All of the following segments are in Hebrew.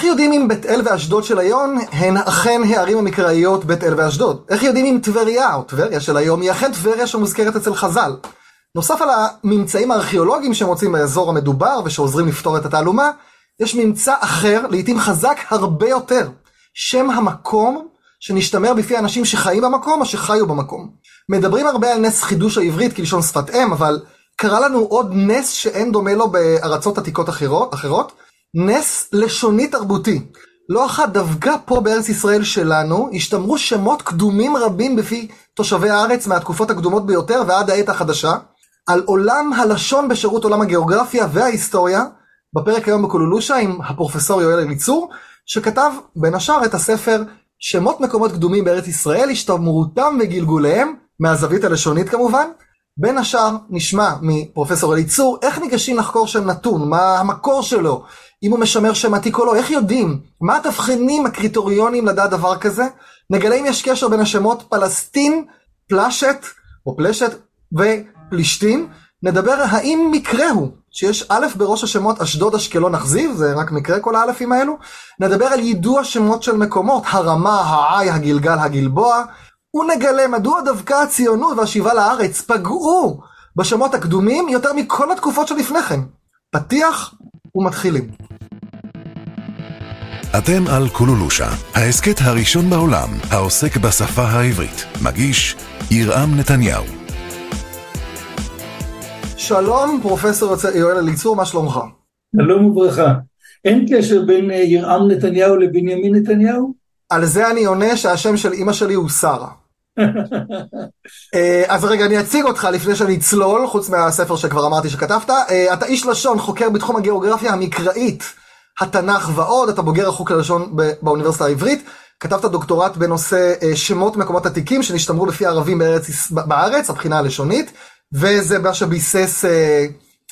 איך יודעים אם בית אל ואשדוד של היום הן אכן הערים המקראיות בית אל ואשדוד? איך יודעים אם טבריה, או טבריה של היום, היא אכן טבריה שמוזכרת אצל חז"ל? נוסף על הממצאים הארכיאולוגיים שמוצאים באזור המדובר ושעוזרים לפתור את התעלומה, יש ממצא אחר, לעיתים חזק הרבה יותר. שם המקום שנשתמר בפי אנשים שחיים במקום או שחיו במקום. מדברים הרבה על נס חידוש העברית כלשון שפת אם, אבל קרה לנו עוד נס שאין דומה לו בארצות עתיקות אחרות, אחרות נס לשוני תרבותי. לא אחת דווקא פה בארץ ישראל שלנו השתמרו שמות קדומים רבים בפי תושבי הארץ מהתקופות הקדומות ביותר ועד העת החדשה, על עולם הלשון בשירות עולם הגיאוגרפיה וההיסטוריה, בפרק היום בקולולושה עם הפרופסור יואל אליצור, שכתב בין השאר את הספר שמות מקומות קדומים בארץ ישראל, השתמרותם וגלגוליהם, מהזווית הלשונית כמובן. בין השאר נשמע מפרופסור אליצור איך ניגשים לחקור שם נתון, מה המקור שלו, אם הוא משמר שם עתיק או לא, איך יודעים, מה התבחינים הקריטריונים לדעת דבר כזה, נגלה אם יש קשר בין השמות פלסטין, פלשת או פלשת ופלישתים, נדבר האם מקרה הוא שיש א' בראש השמות אשדוד, אשקלון, אכזיב, זה רק מקרה כל האלפים האלו, נדבר על יידוע שמות של מקומות, הרמה, העי, הגלגל, הגלבוע, ונגלה מדוע דווקא הציונות והשיבה לארץ פגעו בשמות הקדומים יותר מכל התקופות שלפני כן. פתיח ומתחילים. אתם על קולולושה, ההסכת הראשון בעולם העוסק בשפה העברית. מגיש ירעם נתניהו. שלום, פרופסור יואל אליצור, מה שלומך? שלום וברכה. אין קשר בין אה, ירעם נתניהו לבנימין נתניהו? על זה אני עונה שהשם של אימא שלי הוא שרה. אה, אז רגע, אני אציג אותך לפני שאני אצלול, חוץ מהספר שכבר אמרתי שכתבת. אה, אתה איש לשון, חוקר בתחום הגיאוגרפיה המקראית, התנ"ך ועוד, אתה בוגר החוק ללשון באוניברסיטה העברית. כתבת דוקטורט בנושא שמות מקומות עתיקים שנשתמרו לפי ערבים בארץ, בארץ, הבחינה הלשונית. וזה מה שביסס, אה,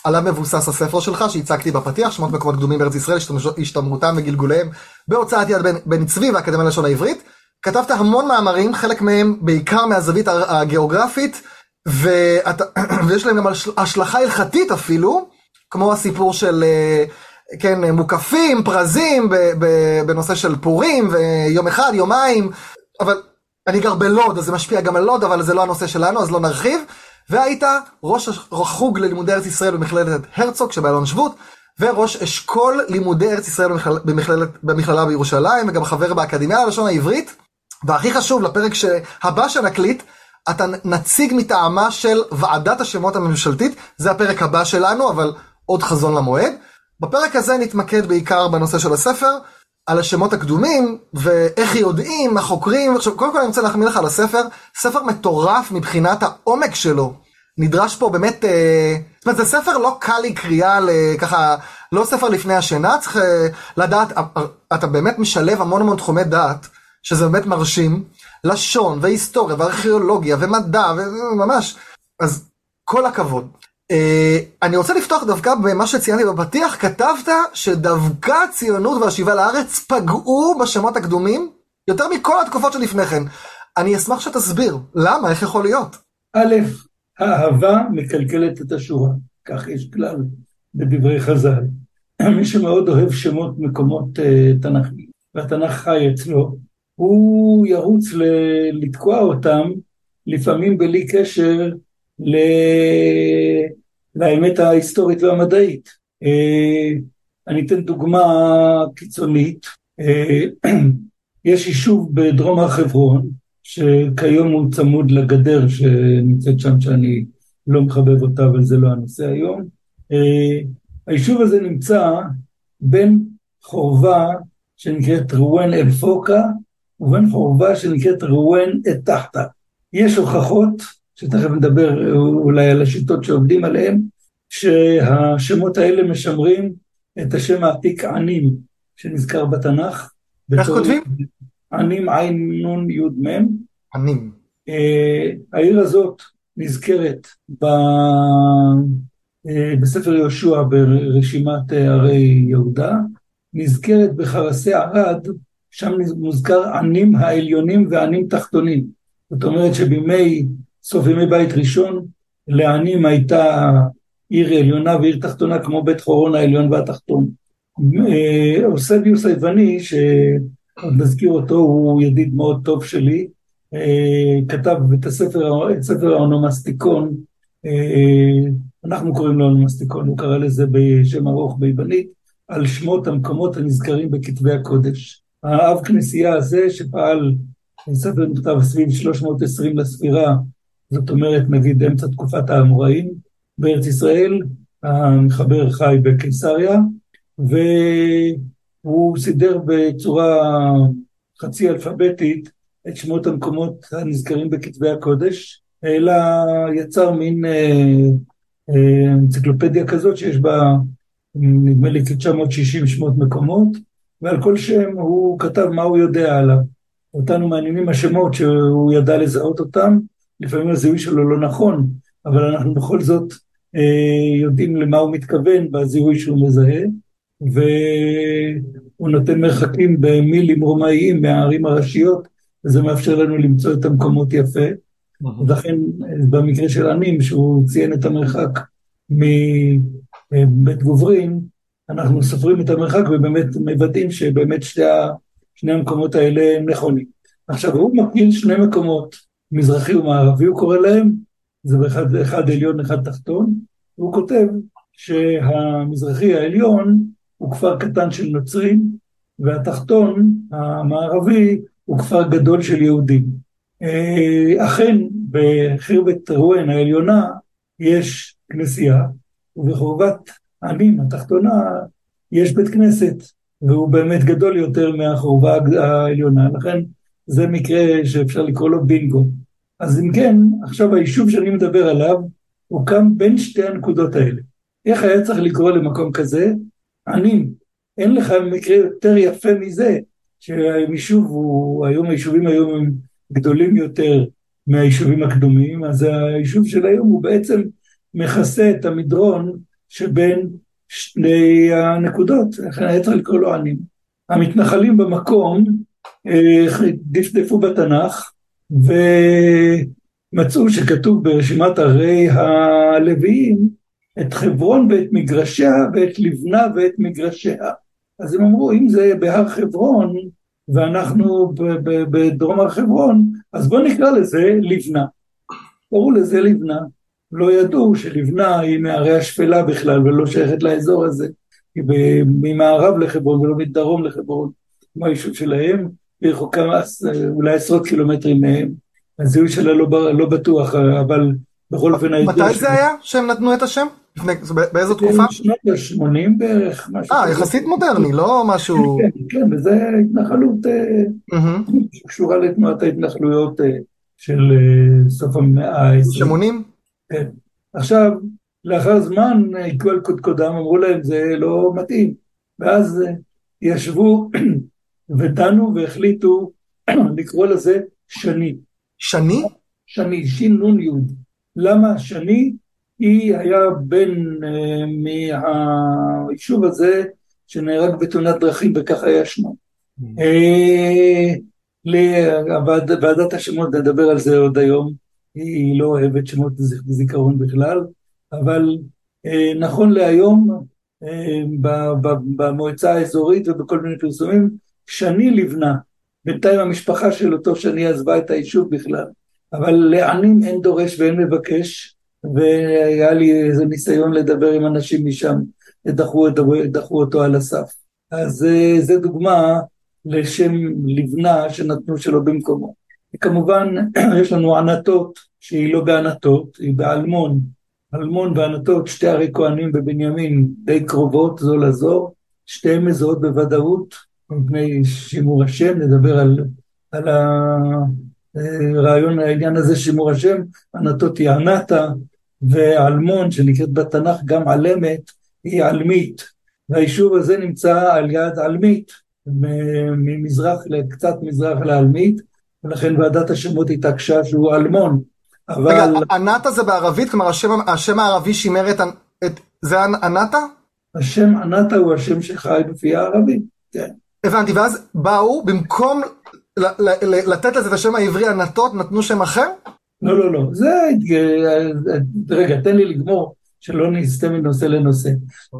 עליו מבוסס הספר שלך שהצגתי בפתיח, שמות מקומות קדומים בארץ ישראל, השתמרותם וגלגוליהם בהוצאת יד בן צבי והאקדמיה ללשון העברית. כתבת המון מאמרים, חלק מהם בעיקר מהזווית הגיאוגרפית, ואת, ויש להם גם השלכה הלכתית אפילו, כמו הסיפור של, אה, כן, מוקפים, פרזים, בנושא של פורים, ויום אחד, יומיים, אבל אני גר בלוד, אז זה משפיע גם על לוד, אבל זה לא הנושא שלנו, אז לא נרחיב. והיית ראש החוג ללימודי ארץ ישראל במכללת הרצוג שבאלון שבות, וראש אשכול לימודי ארץ ישראל במכללת, במכללת, במכללה בירושלים, וגם חבר באקדמיה ללשון העברית. והכי חשוב, לפרק הבא שנקליט, אתה נציג מטעמה של ועדת השמות הממשלתית, זה הפרק הבא שלנו, אבל עוד חזון למועד. בפרק הזה נתמקד בעיקר בנושא של הספר, על השמות הקדומים, ואיך יודעים, החוקרים, עכשיו קודם כל אני רוצה להחמיא לך על הספר, ספר מטורף מבחינת העומק שלו. נדרש פה באמת, אה, זאת אומרת זה ספר לא קל לקריאה, ככה, לא ספר לפני השינה, צריך אה, לדעת, אה, אתה באמת משלב המון המון תחומי דעת, שזה באמת מרשים, לשון והיסטוריה וארכיאולוגיה ומדע וממש, אז כל הכבוד. Uh, אני רוצה לפתוח דווקא במה שציינתי בפתיח, כתבת שדווקא הציונות והשיבה לארץ פגעו בשמות הקדומים יותר מכל התקופות שלפני כן. אני אשמח שתסביר, למה, איך יכול להיות? א', האהבה מקלקלת את השורה, כך יש כלל בדברי חז"ל. מי שמאוד אוהב שמות מקומות uh, תנ"כיים, והתנ"ך חי אצלו, הוא ירוץ ל- לתקוע אותם, לפעמים בלי קשר ל... לאמת ההיסטורית והמדעית. אה, אני אתן דוגמה קיצונית. אה, יש יישוב בדרום הר חברון, שכיום הוא צמוד לגדר שנמצאת שם, שאני לא מחבב אותה, אבל זה לא הנושא היום. אה, היישוב הזה נמצא בין חורבה שנקראת רואן אל פוקה, ובין חורבה שנקראת רואן את תחתה. יש הוכחות שתכף נדבר אולי על השיטות שעובדים עליהן, שהשמות האלה משמרים את השם העתיק ענים שנזכר בתנ"ך. איך כותבים? ענים עין נון יוד מם. ענים. אה, העיר הזאת נזכרת ב... אה, בספר יהושע ברשימת ערי יהודה, נזכרת בחרסי ערד, שם מוזכר ענים העליונים וענים תחתונים. זאת אומרת שבימי סוף ימי בית ראשון, לענים הייתה עיר עליונה ועיר תחתונה כמו בית חורון העליון והתחתון. אוסביוס היווני, שעוד נזכיר אותו, הוא ידיד מאוד טוב שלי, כתב את הספר, את ספר האונומסטיקון, אנחנו קוראים לו אונומסטיקון, הוא קרא לזה בשם ארוך ביוונית, על שמות המקומות הנזכרים בכתבי הקודש. האב כנסייה הזה שפעל, ספר נכתב סביב 320 לספירה, זאת אומרת נגיד אמצע תקופת האמוראים בארץ ישראל, המחבר חי בקיסריה, והוא סידר בצורה חצי אלפביתית את שמות המקומות הנזכרים בכתבי הקודש, אלא יצר מין אה, אה, אנציקלופדיה כזאת שיש בה נדמה לי כ-960 שמות מקומות, ועל כל שם הוא כתב מה הוא יודע עליו. אותנו מעניינים השמות שהוא ידע לזהות אותם, לפעמים הזיהוי שלו לא נכון, אבל אנחנו בכל זאת אה, יודעים למה הוא מתכוון בזיהוי שהוא מזהה, והוא נותן מרחקים במילים רומאיים מהערים הראשיות, וזה מאפשר לנו למצוא את המקומות יפה. ולכן במקרה של ענים, שהוא ציין את המרחק מבית גוברין, אנחנו סופרים את המרחק ובאמת מוודאים שבאמת שתי, שני המקומות האלה הם נכונים. עכשיו, הוא מכיר שני מקומות, מזרחי ומערבי הוא קורא להם, זה באחד אחד עליון, אחד תחתון, והוא כותב שהמזרחי העליון הוא כפר קטן של נוצרים, והתחתון, המערבי, הוא כפר גדול של יהודים. אה, אכן, בחרבת רואן העליונה יש כנסייה, ובחורבת עמים התחתונה יש בית כנסת, והוא באמת גדול יותר מהחורבה העליונה, לכן זה מקרה שאפשר לקרוא לו בינגו. אז אם כן, עכשיו היישוב שאני מדבר עליו, הוא קם בין שתי הנקודות האלה. איך היה צריך לקרוא למקום כזה? ענים. אין לך מקרה יותר יפה מזה, שהיישוב הוא, היום היישובים היום הם גדולים יותר מהיישובים הקדומים, אז היישוב של היום הוא בעצם מכסה את המדרון שבין שני הנקודות, לכן היה צריך לקרוא לו ענים. המתנחלים במקום דפדפו בתנ"ך ומצאו שכתוב ברשימת ערי הלוויים את חברון ואת מגרשיה ואת לבנה ואת מגרשיה. אז הם אמרו, אם זה בהר חברון ואנחנו בדרום הר חברון, אז בואו נקרא לזה לבנה. קראו לזה לבנה. לא ידעו שלבנה היא מערי השפלה בכלל ולא שייכת לאזור הזה. היא ממערב לחברון ולא מדרום לחברון, כמו היישוב שלהם, רחוקה אולי עשרות קילומטרים מהם. הזיהוי שלה לא, לא בטוח, אבל בכל אופן... מתי זה היה שהם נתנו את השם? באיזו תקופה? שנות ה-80 בערך, משהו אה, יחסית מודרני, לא משהו... כן, כן, וזה התנחלות שקשורה לתנועת ההתנחלויות אה, של אה, סוף המאה ה-20. 80? כן. עכשיו, לאחר זמן על קודקודם, אמרו להם זה לא מתאים, ואז ישבו ודנו והחליטו לקרוא לזה שני. שני? שני, נון יוד. למה שני? היא היה בן uh, מהיישוב הזה שנהרג בתאונת דרכים וכך היה שמו. Mm. Uh, ועדת השמות, נדבר על זה עוד היום, היא לא אוהבת שמות זיכרון בכלל, אבל uh, נכון להיום, uh, במועצה האזורית ובכל מיני פרסומים, שני לבנה. בינתיים המשפחה של אותו שני עזבה את היישוב בכלל, אבל לענים אין דורש ואין מבקש, והיה לי איזה ניסיון לדבר עם אנשים משם, דחו, דחו אותו על הסף. אז אה, זה דוגמה לשם לבנה שנתנו שלא במקומו. כמובן, יש לנו ענתות שהיא לא בענתות, היא באלמון. אלמון וענתות, שתי ערי כהנים בבנימין די קרובות זו לזו, שתיהן מזוהות בוודאות מפני שימור השם, נדבר על, על הרעיון, העניין הזה שימור השם, ענתות היא ענתה, ועלמון שנקראת בתנ"ך גם עלמת, היא עלמית, והיישוב הזה נמצא על יד עלמית, ממזרח, קצת מזרח לעלמית, ולכן ועדת השמות התעקשה שהוא עלמון. אבל... רגע, ענתה זה בערבית? כלומר השם, השם הערבי שימר את... את זה ענתה? השם ענתה הוא השם שחי בפי הערבים, כן. הבנתי, ואז באו, במקום לתת לזה את השם העברי ענתות, נתנו שם אחר? לא, לא, לא. זה... רגע, תן לי לגמור, שלא נסטה מנושא לנושא.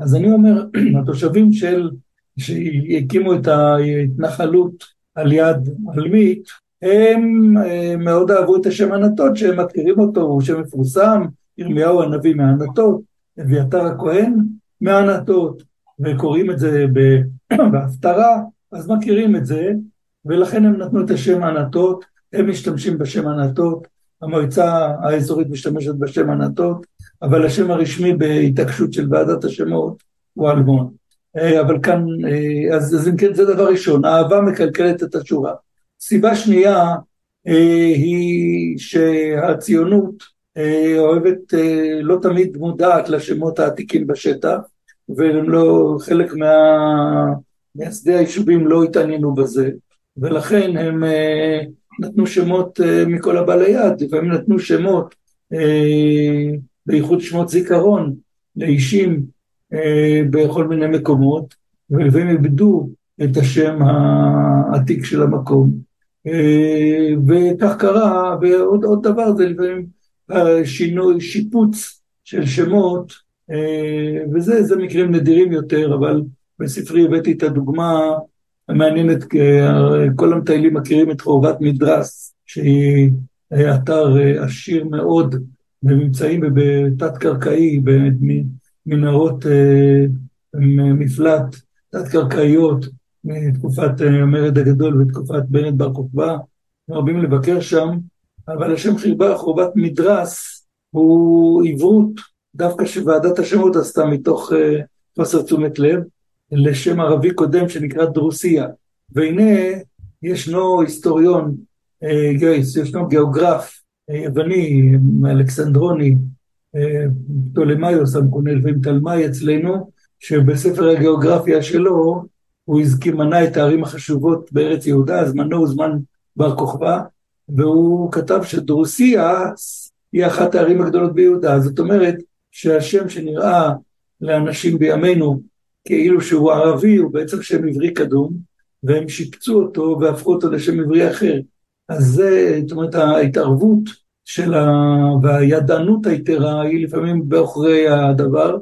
אז אני אומר, התושבים של שהקימו את ההתנחלות על יד עלמית, הם אה, מאוד אהבו את השם ענתות שהם מכירים אותו, הוא שם מפורסם, ירמיהו הנביא מענתות, אביתר הכהן מענתות, וקוראים את זה בהפטרה, אז מכירים את זה, ולכן הם נתנו את השם ענתות, הם משתמשים בשם ענתות, המועצה האזורית משתמשת בשם ענתות, אבל השם הרשמי בהתעקשות של ועדת השמות הוא אלמון. אה, אבל כאן, אה, אז, אז אם כן זה דבר ראשון, אהבה מקלקלת את התשורה. סיבה שנייה אה, היא שהציונות אוהבת, לא תמיד מודעת לשמות העתיקים בשטח, ולא, חלק מהמייסדי היישובים לא התעניינו בזה, ולכן הם נתנו שמות מכל הבא ליד, לפעמים נתנו שמות, בייחוד שמות זיכרון, לאישים אה, בכל מיני מקומות, ולפעמים איבדו את השם העתיק של המקום. אה, וכך קרה, ועוד עוד דבר זה לפעמים שינוי, שיפוץ של שמות, אה, וזה זה מקרים נדירים יותר, אבל בספרי הבאתי את הדוגמה המעניינת, כל המטיילים מכירים את חורבת מדרס, שהיא אתר עשיר מאוד בממצאים בתת-קרקעי, מנהרות אה, מפלט תת-קרקעיות מתקופת אה, המרד הגדול ותקופת בנט בר כוכבא, מרבים לבקר שם, אבל השם חיבה חורבת מדרס הוא עברות, דווקא שוועדת השמות עשתה מתוך אה, חוסר תשומת לב, לשם ערבי קודם שנקרא דרוסיה. והנה ישנו היסטוריון, ישנו גיאוגרף יווני, אלכסנדרוני, פטולמיוס המכונה לפעמים תלמי אצלנו, שבספר הגיאוגרפיה שלו הוא הזכיר, מנה את הערים החשובות בארץ יהודה, זמנו הוא זמן בר כוכבא, והוא כתב שדרוסיה היא אחת הערים הגדולות ביהודה. זאת אומרת שהשם שנראה לאנשים בימינו כאילו שהוא ערבי, הוא בעצם שם עברי קדום, והם שיפצו אותו והפכו אותו לשם עברי אחר. אז זה, זאת אומרת, ההתערבות של ה... והידענות היתרה היא לפעמים בעוכרי הדבר,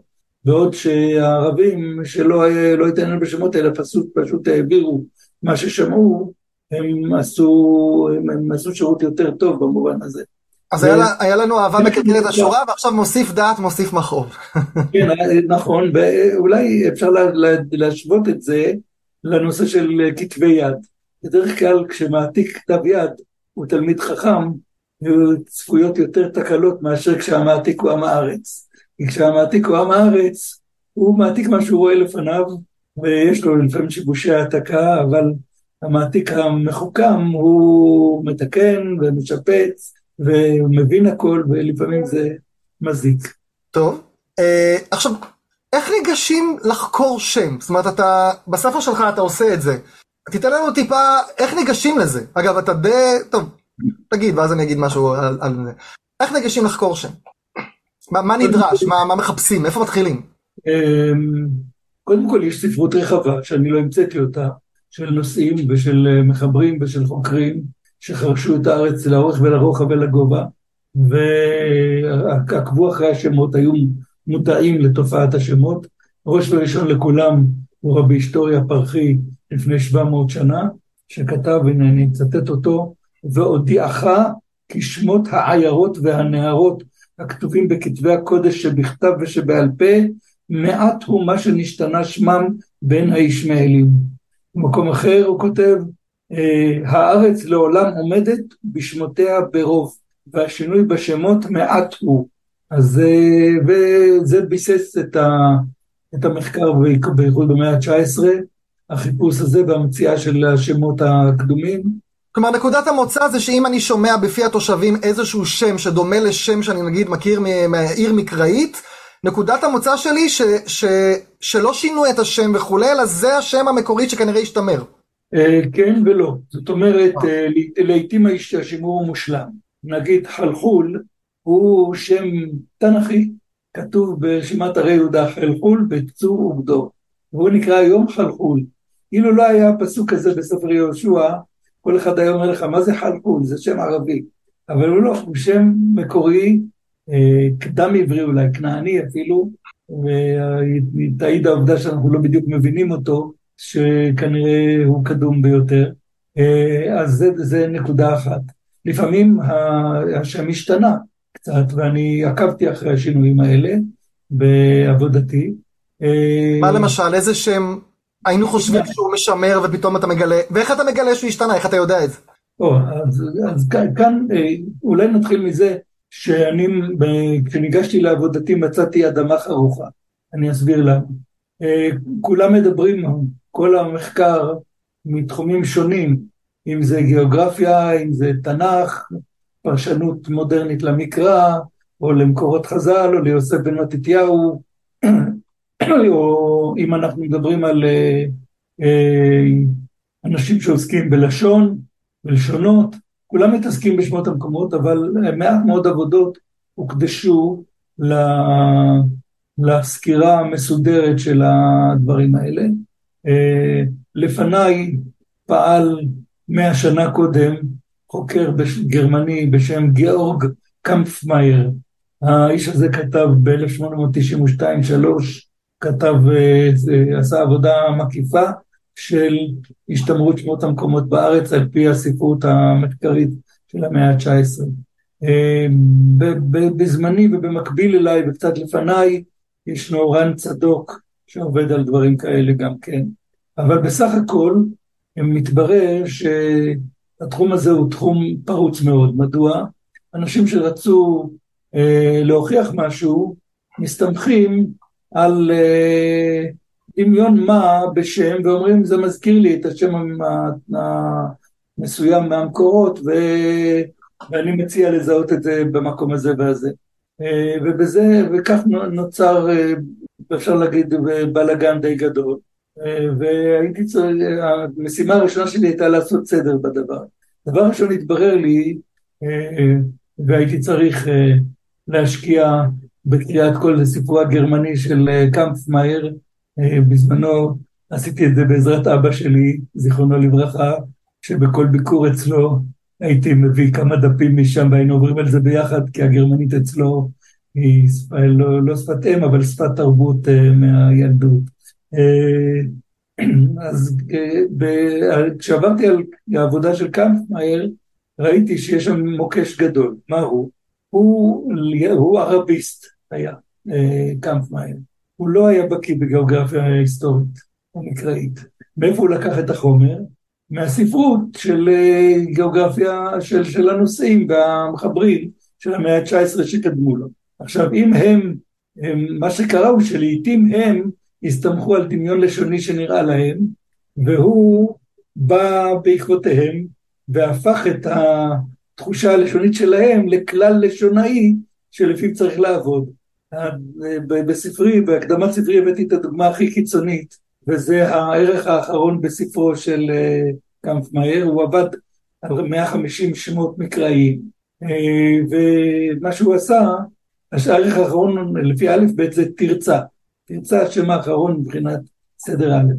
בעוד שהערבים שלא לא התעניינו בשמות האלה פשוט, פשוט העבירו מה ששמעו, הם עשו, הם, הם עשו שירות יותר טוב במובן הזה. אז ו... היה, היה לנו אהבה מקלקלת השורה, ועכשיו מוסיף דעת, מוסיף מכאוב. כן, נכון, ואולי אפשר לה, לה, להשוות את זה לנושא של כתבי יד. בדרך כלל כשמעתיק כתב יד הוא תלמיד חכם, צפויות יותר תקלות מאשר כשהמעתיק הוא עם הארץ. כי כשהמעתיק הוא עם הארץ, הוא מעתיק מה שהוא רואה לפניו, ויש לו לפעמים שיבושי העתקה, אבל המעתיק המחוכם הוא מתקן ומשפץ ומבין הכל, ולפעמים זה מזיק. טוב, אה, עכשיו, איך ניגשים לחקור שם? זאת אומרת, אתה, בספר שלך אתה עושה את זה. תיתן לנו טיפה, איך ניגשים לזה? אגב, אתה די, טוב, תגיד, ואז אני אגיד משהו על, על זה. איך ניגשים לחקור שם? מה, מה נדרש? מה, מה מחפשים? איפה מתחילים? אמ, קודם כל יש ספרות רחבה, שאני לא המצאתי אותה, של נושאים ושל מחברים ושל חוקרים שחרשו את הארץ לאורך ולרוחב ולגובה, ועקבו אחרי השמות, היו מודעים לתופעת השמות. ראש וראשון לכולם הוא רבי היסטוריה פרחי לפני 700 שנה, שכתב, הנה אני אצטט אותו, והודיעך כי שמות העיירות והנערות הכתובים בכתבי הקודש שבכתב ושבעל פה, מעט הוא מה שנשתנה שמם בין הישמעאלים. במקום אחר הוא כותב, הארץ לעולם עומדת בשמותיה ברוב, והשינוי בשמות מעט הוא. אז אה, וזה ביסס את, ה, את המחקר בייחוד במאה ה-19, החיפוש הזה והמציאה של השמות הקדומים. כלומר, נקודת המוצא זה שאם אני שומע בפי התושבים איזשהו שם שדומה לשם שאני נגיד מכיר מהעיר מקראית, נקודת המוצא שלי ש, ש, שלא שינו את השם וכולי, אלא זה השם המקורי שכנראה ישתמר. אה, כן ולא. זאת אומרת, אה, לעיתים השימור הוא מושלם. נגיד חלחול הוא שם תנכי, כתוב ברשימת הרי יהודה חלחול בצור וגדור. והוא נקרא היום חלחול. אילו לא היה הפסוק הזה בספר יהושע, כל אחד היה אומר לך, מה זה חלחול? זה שם ערבי. אבל הוא לא, הוא שם מקורי, אה, קדם עברי אולי, כנעני אפילו, ותעיד העובדה שאנחנו לא בדיוק מבינים אותו, שכנראה הוא קדום ביותר. אז זה, זה נקודה אחת. לפעמים השם השתנה קצת, ואני עקבתי אחרי השינויים האלה בעבודתי. מה למשל, איזה שם היינו חושבים שהוא משמר ופתאום אתה מגלה, ואיך אתה מגלה שהוא השתנה, איך אתה יודע את זה? או, אז, אז כאן אולי נתחיל מזה שאני, כשניגשתי לעבודתי מצאתי אדמה חרוכה, אני אסביר למה. כולם מדברים, כל המחקר מתחומים שונים, אם זה גיאוגרפיה, אם זה תנ"ך, פרשנות מודרנית למקרא, או למקורות חז"ל, או ליוסף בן מתתיהו, או אם אנחנו מדברים על אה, אה, אנשים שעוסקים בלשון, בלשונות, כולם מתעסקים בשמות המקומות, אבל מעט מאוד עבודות הוקדשו לסקירה המסודרת של הדברים האלה. אה, לפניי פעל מאה שנה קודם חוקר גרמני בשם גאורג קמפמאייר. האיש הזה כתב ב-1892-3, כתב, אה, עשה עבודה מקיפה של השתמרות שמות המקומות בארץ על פי הספרות המחקרית של המאה ה-19. אה, בזמני ובמקביל אליי וקצת לפניי ישנו רן צדוק שעובד על דברים כאלה גם כן. אבל בסך הכל מתברר שהתחום הזה הוא תחום פרוץ מאוד. מדוע? אנשים שרצו אה, להוכיח משהו מסתמכים על אה, דמיון מה בשם ואומרים זה מזכיר לי את השם המסוים מהמקורות ו... ואני מציע לזהות את זה במקום הזה והזה. אה, ובזה, וכך נוצר, אה, אפשר להגיד, בלאגן די גדול. אה, והייתי צריך, המשימה הראשונה שלי הייתה לעשות סדר בדבר. דבר ראשון התברר לי, והייתי צריך להשקיע בקריאת כל ספרו הגרמני של קמפמאייר, בזמנו עשיתי את זה בעזרת אבא שלי, זיכרונו לברכה, שבכל ביקור אצלו הייתי מביא כמה דפים משם והיינו עוברים על זה ביחד, כי הגרמנית אצלו היא לא, לא שפת אם, אבל שפת תרבות מהילדות. אה, אז אה, כשעברתי על העבודה של קמפמאייר, ראיתי שיש שם מוקש גדול. מה הוא? הוא, הוא ערביסט היה, אה, קמפמאייר. הוא לא היה בקיא בגיאוגרפיה ההיסטורית המקראית. מאיפה הוא לקח את החומר? מהספרות של גיאוגרפיה של, של הנושאים והמחברים של המאה ה-19 שקדמו לו. עכשיו, אם הם, הם, מה שקרה הוא שלעיתים הם הסתמכו על דמיון לשוני שנראה להם, והוא בא בעקבותיהם והפך את התחושה הלשונית שלהם לכלל לשונאי שלפיו צריך לעבוד. בספרי, בהקדמת ספרי הבאתי את הדוגמה הכי קיצונית, וזה הערך האחרון בספרו של אה, קמפמאייר, הוא עבד על 150 שמות מקראיים, אה, ומה שהוא עשה, הערך האחרון לפי א' ב' זה תרצה. תרצה השם האחרון מבחינת סדר א'.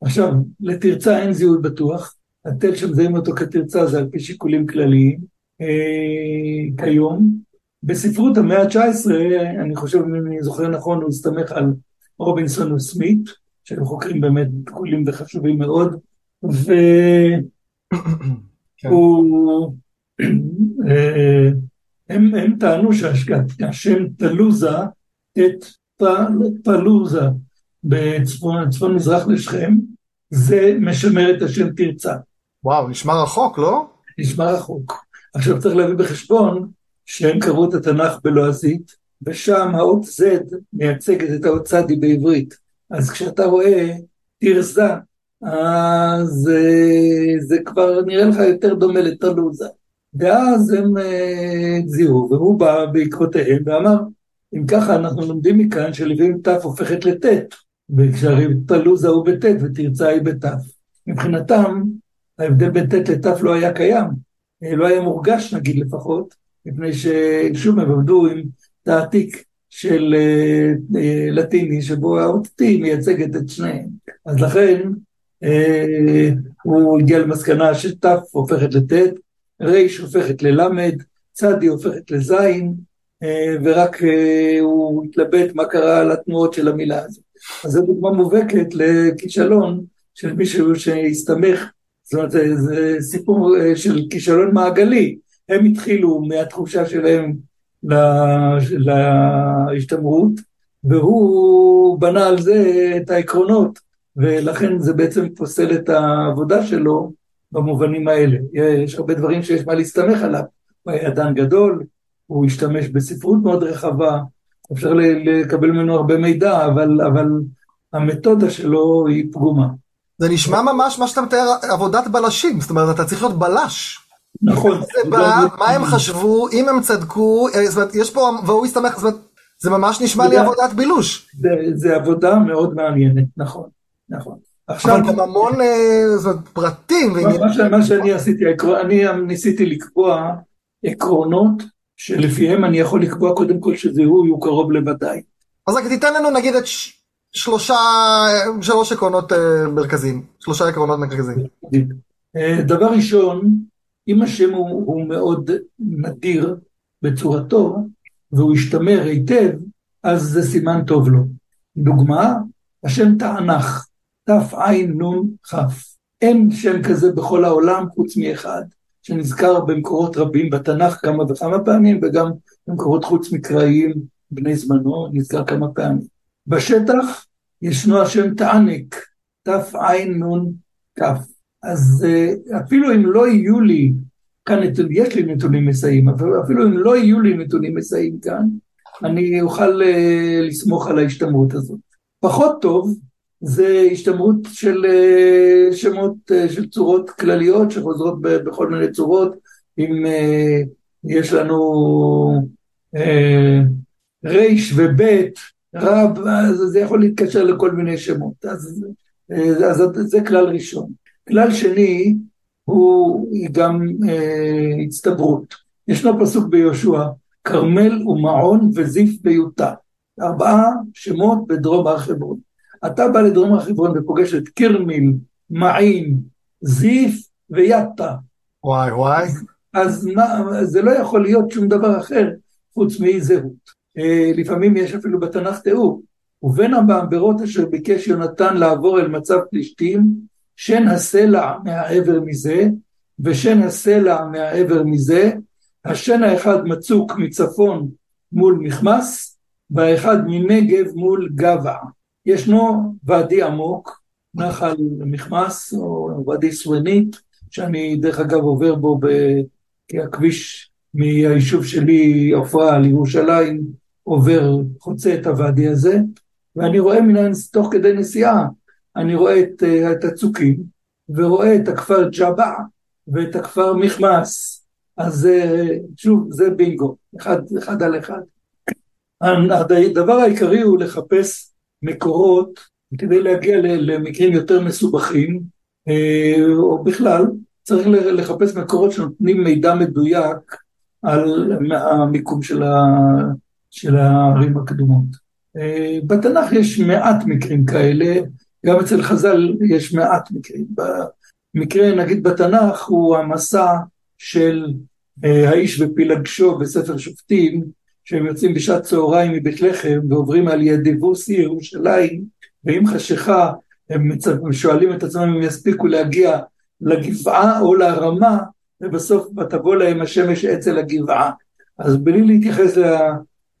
עכשיו, לתרצה אין זיהוי בטוח, התל שמזהים אותו כתרצה זה על פי שיקולים כלליים. אה, כיום, בספרות המאה ה-19, אני חושב, אם אני זוכר נכון, הוא הסתמך על רובינסון וסמית, שהם חוקרים באמת דקולים וחשובים מאוד, והוא... הם, הם טענו שהשם תלוזה, את פלוזה בצפון מזרח לשכם, זה משמר את השם תרצה. וואו, נשמע רחוק, לא? נשמע רחוק. עכשיו צריך להביא בחשבון שהם קראו את התנ"ך בלועזית, ושם האות Z מייצגת את האות צדי בעברית. אז כשאתה רואה תרזה, אז אה, זה כבר נראה לך יותר דומה לתלוזה. ואז הם אה, זיהו, והוא בא בעקבותיהם ואמר, אם ככה אנחנו לומדים מכאן שלפעמים ת' הופכת לט', וכשהרי תלוזה הוא בט' ותרצה היא בת'. מבחינתם, ההבדל בין ט' לת' לא היה קיים, אה, לא היה מורגש נגיד לפחות, מפני ששוב הם עבדו עם תעתיק של אה, לטיני, שבו האות T מייצגת את שניהם. אז לכן הוא הגיע למסקנה שת' הופכת לט', ר' הופכת לל', צדי הופכת לז', אה, ורק אה, הוא התלבט מה קרה לתנועות של המילה הזאת. אז זו דוגמה מובהקת לכישלון של מישהו שהסתמך, זאת אומרת זה, זה סיפור אה, של כישלון מעגלי, הם התחילו מהתחושה שלהם להשתמרות, והוא בנה על זה את העקרונות, ולכן זה בעצם פוסל את העבודה שלו במובנים האלה. יש הרבה דברים שיש מה להסתמך עליו. הוא היה אדם גדול, הוא השתמש בספרות מאוד רחבה, אפשר לקבל ממנו הרבה מידע, אבל, אבל המתודה שלו היא פגומה. זה נשמע ממש מה שאתה מתאר עבודת בלשים, זאת אומרת אתה צריך להיות בלש. נכון. זה בא, מה הם חשבו, אם הם צדקו, אה, זאת אומרת, יש פה, והוא הסתמך, זאת אומרת, זה ממש נשמע לי עבודת בילוש. זה, זה עבודה מאוד מעניינת, נכון, נכון. עכשיו, גם המון אה, פרטים. מה, שאני עשיתי, אני ניסיתי לקבוע עקרונות שלפיהם אני יכול לקבוע קודם כל שזה הוא, קרוב לוודאי. אז רק תיתן לנו נגיד את שלושה, שלוש עקרונות אה, מרכזיים, שלושה עקרונות מרכזיים. דבר ראשון, אם השם הוא, הוא מאוד נדיר בצורתו, והוא השתמר היטב, אז זה סימן טוב לו. דוגמה, השם תענך, תענ"כ. אין שם כזה בכל העולם חוץ מאחד, שנזכר במקורות רבים בתנ"ך כמה וכמה פעמים, וגם במקורות חוץ מקראיים בני זמנו, נזכר כמה פעמים. בשטח ישנו השם תענק, תענ"כ. אז אה, אפילו אם לא יהיו לי כאן נתונים, יש לי נתונים מסייעים, אבל אפילו אם לא יהיו לי נתונים מסייעים כאן, אני אוכל אה, לסמוך על ההשתמרות הזאת. פחות טוב זה השתמרות של אה, שמות, של צורות כלליות שחוזרות בכל מיני צורות, אם יש לנו ריש ובית, רב, אז זה יכול להתקשר לכל מיני שמות. אז, אז זה כלל ראשון. כלל שני הוא גם אה, הצטברות. ישנו פסוק ביהושע, כרמל ומעון וזיף ויוטה. ארבעה שמות בדרום הר חברון. אתה בא לדרום הר חברון ופוגש את כרמיל, מעין, זיף ויטה. וואי וואי. אז מה, זה לא יכול להיות שום דבר אחר חוץ מזהות. אה, לפעמים יש אפילו בתנ"ך תיאור. ובין המעברות אשר ביקש יונתן לעבור אל מצב פלישתים, שן הסלע מהעבר מזה, ושן הסלע מהעבר מזה, השן האחד מצוק מצפון מול מכמס, והאחד מנגב מול גבע. ישנו ואדי עמוק, נחל מכמס, או ואדי סוונית, שאני דרך אגב עובר בו, ב... כי הכביש מהיישוב שלי, עפרה לירושלים, עובר, חוצה את הוואדי הזה, ואני רואה מן תוך כדי נסיעה אני רואה את, אה, את הצוקים, ורואה את הכפר ג'אבה ואת הכפר מכמס, אז אה, שוב, זה בינגו, אחד, אחד על אחד. הדבר העיקרי הוא לחפש מקורות כדי להגיע למקרים יותר מסובכים, אה, או בכלל, צריך לחפש מקורות שנותנים מידע מדויק על המיקום של, ה, של הערים הקדומות. בתנ"ך יש מעט מקרים כאלה, גם אצל חז"ל יש מעט מקרים. במקרה, נגיד בתנ"ך, הוא המסע של אה, האיש ופילגשו בספר שופטים, שהם יוצאים בשעת צהריים מבית לחם ועוברים על יד יבוסי ירושלים, ועם חשיכה הם שואלים את עצמם אם יספיקו להגיע לגבעה או לרמה, ובסוף ותבוא להם השמש אצל הגבעה. אז בלי להתייחס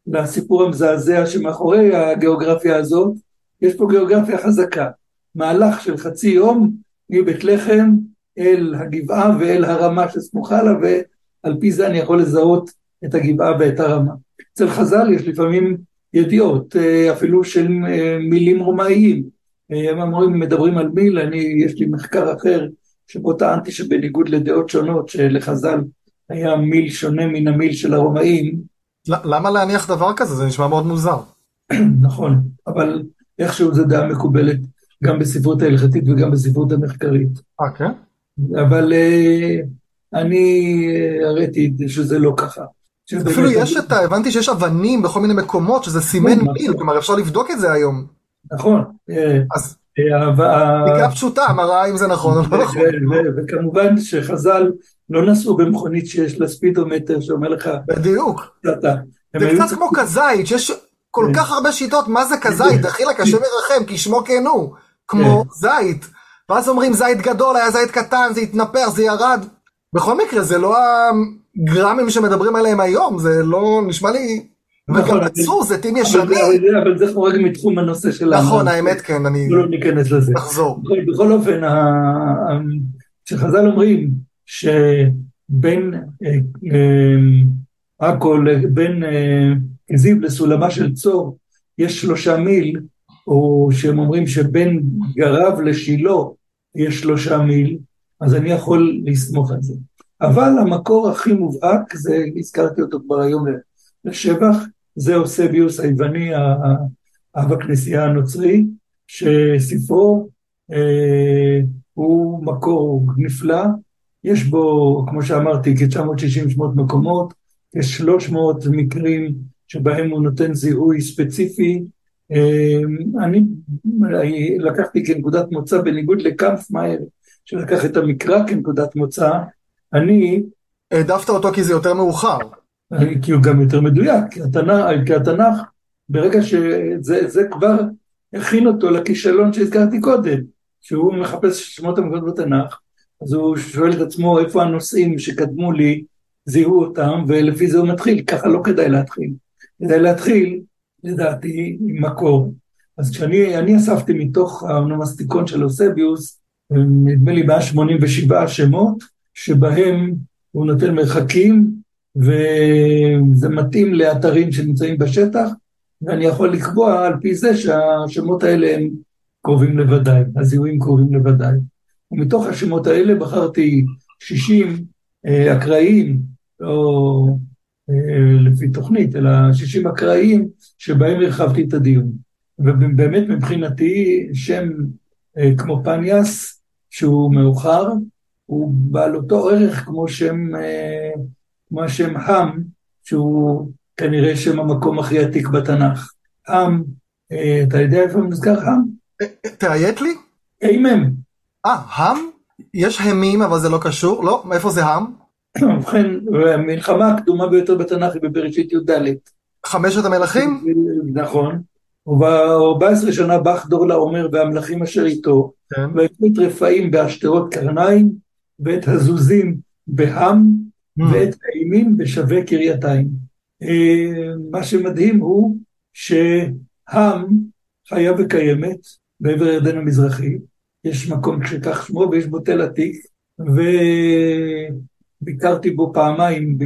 לסיפור המזעזע שמאחורי הגיאוגרפיה הזאת, יש פה גיאוגרפיה חזקה. מהלך של חצי יום מבית לחם אל הגבעה ואל הרמה שסמוכה לה, ועל פי זה אני יכול לזהות את הגבעה ואת הרמה. אצל חז"ל יש לפעמים ידיעות, אה, אפילו של אה, מילים רומאיים. אה, הם אומרים, מדברים על מיל, אני, יש לי מחקר אחר, שבו טענתי שבניגוד לדעות שונות, שלחז"ל היה מיל שונה מן המיל של הרומאים. למה להניח דבר כזה? זה נשמע מאוד מוזר. נכון, אבל איכשהו זו דעה מקובלת גם בספרות ההלכתית וגם בספרות המחקרית. אה, כן? אבל אני הראיתי שזה לא ככה. אפילו יש את ה... הבנתי שיש אבנים בכל מיני מקומות שזה סימן נכון. מיל, כלומר אפשר לבדוק את זה היום. נכון. אה, אז בדיקה פשוטה מראה אם זה נכון או לא נכון. וכמובן שחז"ל לא נסעו במכונית שיש לה ספידומטר שאומר לך... בדיוק. זה קצת כמו כזית, שיש כל כן. כך הרבה שיטות מה זה כזית, דחילק השם ירחם, כי שמו כן הוא, כמו כן. זית. ואז אומרים זית גדול, היה זית קטן, זה התנפח, זה ירד. בכל מקרה, זה לא הגרמים שמדברים עליהם היום, זה לא, נשמע לי... נכון, וגם עצרו, זה טים. זה- אבל זה חורג מתחום הנושא שלנו. נכון, האמת כן, אני לא ניכנס לזה. אחזור. בכל- בכל אופן, כשחז"ל אומרים שבין עכו, בין זיו לסולמה של צור, יש שלושה מיל, או שהם אומרים שבין גרב לשילה יש שלושה מיל, אז אני יכול לסמוך על זה. אבל המקור הכי מובהק, זה, הזכרתי אותו כבר היום לשבח, זה אוסביוס היווני, אב הכנסייה הנוצרי, שספרו אה, הוא מקור נפלא, יש בו, כמו שאמרתי, כ-960 שמות מקומות, יש 300 מקרים שבהם הוא נותן זיהוי ספציפי. אה, אני לקחתי כנקודת מוצא, בניגוד לקמפמאייר, שלקח את המקרא כנקודת מוצא, אני העדפת אותו כי זה יותר מאוחר. כי הוא גם יותר מדויק, כי התנ"ך, כי התנ"ך ברגע שזה זה כבר הכין אותו לכישלון שהזכרתי קודם, שהוא מחפש שמות המקומות בתנ"ך, אז הוא שואל את עצמו איפה הנושאים שקדמו לי, זיהו אותם, ולפי זה הוא מתחיל, ככה לא כדאי להתחיל. כדאי להתחיל, לדעתי, עם מקור. אז כשאני אני אספתי מתוך האונומסטיקון של אוסביוס, נדמה לי 187 שמות, שבהם הוא נותן מרחקים, וזה מתאים לאתרים שנמצאים בשטח, ואני יכול לקבוע על פי זה שהשמות האלה הם קרובים לוודאי, הזיהויים קרובים לוודאי. ומתוך השמות האלה בחרתי 60 אה, אקראיים, לא אה, לפי תוכנית, אלא 60 אקראיים שבהם הרחבתי את הדיון. ובאמת מבחינתי שם אה, כמו פניאס, שהוא מאוחר, הוא בעל אותו ערך כמו שם, אה, כמו השם עם, שהוא כנראה שם המקום הכי עתיק בתנ"ך. עם, אה, אתה יודע איפה נזכר עם? תאיית לי? אימם. אה, הם? יש המים אבל זה לא קשור? לא? מאיפה זה הם? ובכן, המלחמה הקדומה ביותר בתנ"ך היא בבראשית י"ד. חמשת המלכים? נכון. וב-14 שנה בך דור לעומר והמלכים אשר איתו, כן. את רפאים בעשתרות קרניים, ואת הזוזים בהם, ואת האימים בשווה קרייתיים. אה, מה שמדהים הוא שהם חיה וקיימת בעבר הירדן המזרחי, יש מקום שכך שמו ויש בו תל עתיק, וביקרתי בו פעמיים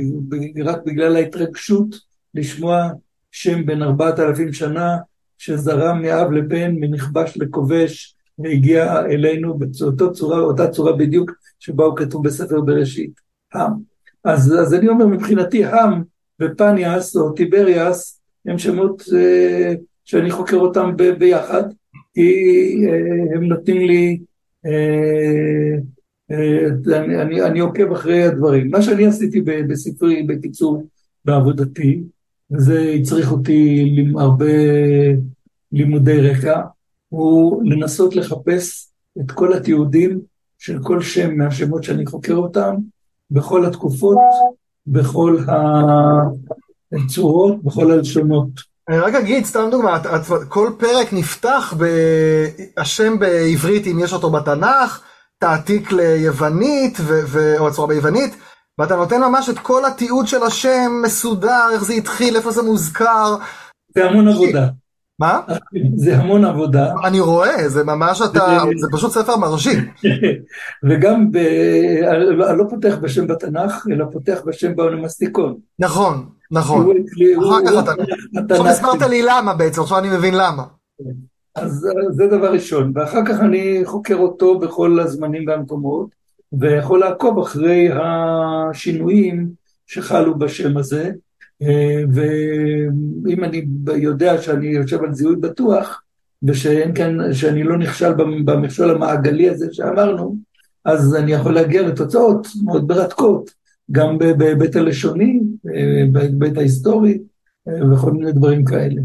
רק בגלל ההתרגשות לשמוע שם בן ארבעת אלפים שנה שזרם מאב לבן, מנכבש לכובש, והגיע אלינו באותה צורה, אותה צורה בדיוק שבה הוא כתוב בספר בראשית, עם. אז, אז אני אומר מבחינתי עם ופניאס או טיבריאס הם שמות אה, שאני חוקר אותם ב, ביחד, כי אה, הם נותנים לי, אה, אה, אני, אני, אני עוקב אחרי הדברים. מה שאני עשיתי ב- בספרי, בקיצור, בעבודתי, וזה הצריך אותי הרבה לימודי רקע, הוא לנסות לחפש את כל התיעודים של כל שם מהשמות שאני חוקר אותם, בכל התקופות, בכל הצורות, בכל הלשונות. אני רק אגיד, סתם דוגמא, כל פרק נפתח בשם בעברית אם יש אותו בתנ"ך, תעתיק ליוונית, ו- ו- או הצורה ביוונית, ואתה נותן ממש את כל התיעוד של השם מסודר, איך זה התחיל, איפה זה מוזכר. זה המון עבודה. מה? זה המון עבודה. אני רואה, זה ממש אתה, זה פשוט ספר מרשים. וגם. אני לא פותח בשם בתנ"ך, אלא פותח בשם באונומסטיקון. נכון, נכון. אחר כך אתה- התנ"ך עכשיו הסברת. לי למה בעצם, עכשיו אני מבין למה. אז זה דבר ראשון, ואחר כך אני חוקר אותו בכל הזמנים והמקומות, ויכול לעקוב אחרי השינויים שחלו בשם הזה, אה, ואם אני יודע שאני יושב על זיהוי בטוח, ושאין כאן, שאני לא נכשל במ- במכשול המעגלי הזה שאמרנו, אז אני יכול להגיע לתוצאות מאוד מרתקות, גם בהיבט הלשוני, אה, בהיבט ההיסטורי, אה, וכל מיני דברים כאלה.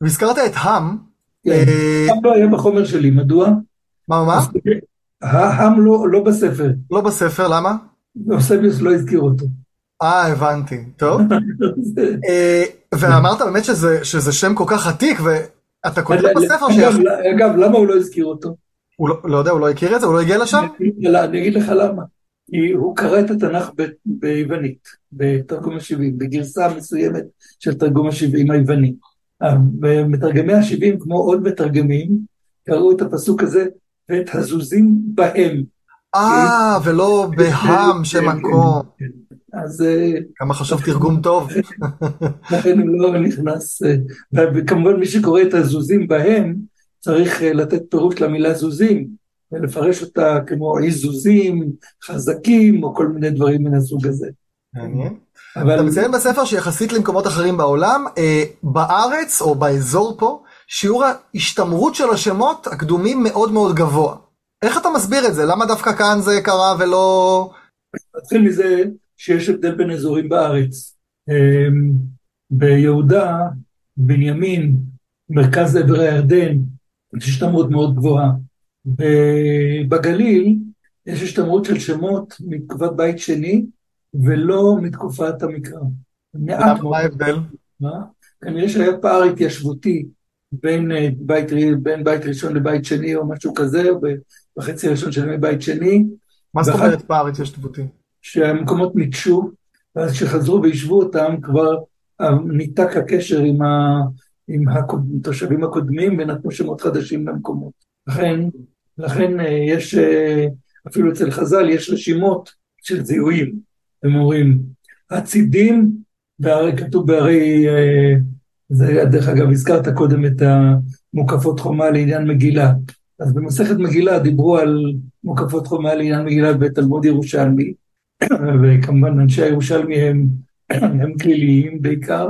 והזכרת את האם, כן. אה, גם לא היה בחומר שלי, מדוע? מה מה? העם לא, לא בספר, לא בספר, למה? אוסביוס לא הזכיר אותו. אה, הבנתי, טוב. אה, ואמרת באמת שזה, שם כל כך עתיק, ואתה כותב בספר שיש... אגב, למה הוא לא הזכיר אותו? הוא לא, לא יודע, הוא לא הכיר את זה? הוא לא הגיע לשם? אני אגיד לך למה. כי הוא קרא את התנ"ך ביוונית, בתרגום ה-70, בגרסה מסוימת של תרגום ה-70 היווני. מתרגמי ה-70, כמו עוד מתרגמים, קראו את הפסוק הזה, ואת הזוזים בהם. אה, ולא בהם שם מקום. אז... אה, כמה חשוב תרגום טוב. לכן הוא לא נכנס, אה, וכמובן מי שקורא את הזוזים בהם, צריך אה, לתת פירוש למילה זוזים, ולפרש אותה כמו עיזוזים, חזקים, או כל מיני דברים מן הסוג הזה. מעניין. אבל... אתה מציין בספר שיחסית למקומות אחרים בעולם, בארץ או באזור פה, שיעור ההשתמרות של השמות הקדומים מאוד מאוד גבוה. איך אתה מסביר את זה? למה דווקא כאן זה קרה ולא... נתחיל מזה שיש הבדל בין אזורים בארץ. אמ, ביהודה, בנימין, מרכז עבר הירדן, יש השתמרות מאוד גבוהה. בגליל יש השתמרות של שמות מתקופת בית שני, ולא מתקופת המקרא. מעט. מה ההבדל? מה? כנראה שהיה פער התיישבותי בין אה, בית, בין בית ראשון לבית שני או משהו כזה, או בחצי הראשון של בית שני. מה זאת אומרת פער התיישבותי? שהמקומות ניטשו, ואז כשחזרו ויישבו אותם כבר אה, ניתק הקשר עם, ה, עם התושבים הקודמים ונתנו שמות חדשים למקומות. לכן, לכן אה, יש, אפילו אצל חז"ל יש רשימות של זיהויים. הם אומרים, הצידים, והרי כתוב בהרי, אה, זה דרך אגב, הזכרת קודם את המוקפות חומה לעניין מגילה. אז במסכת מגילה דיברו על מוקפות חומה לעניין מגילה בתלמוד ירושלמי, וכמובן אנשי הירושלמי הם, הם כליליים בעיקר,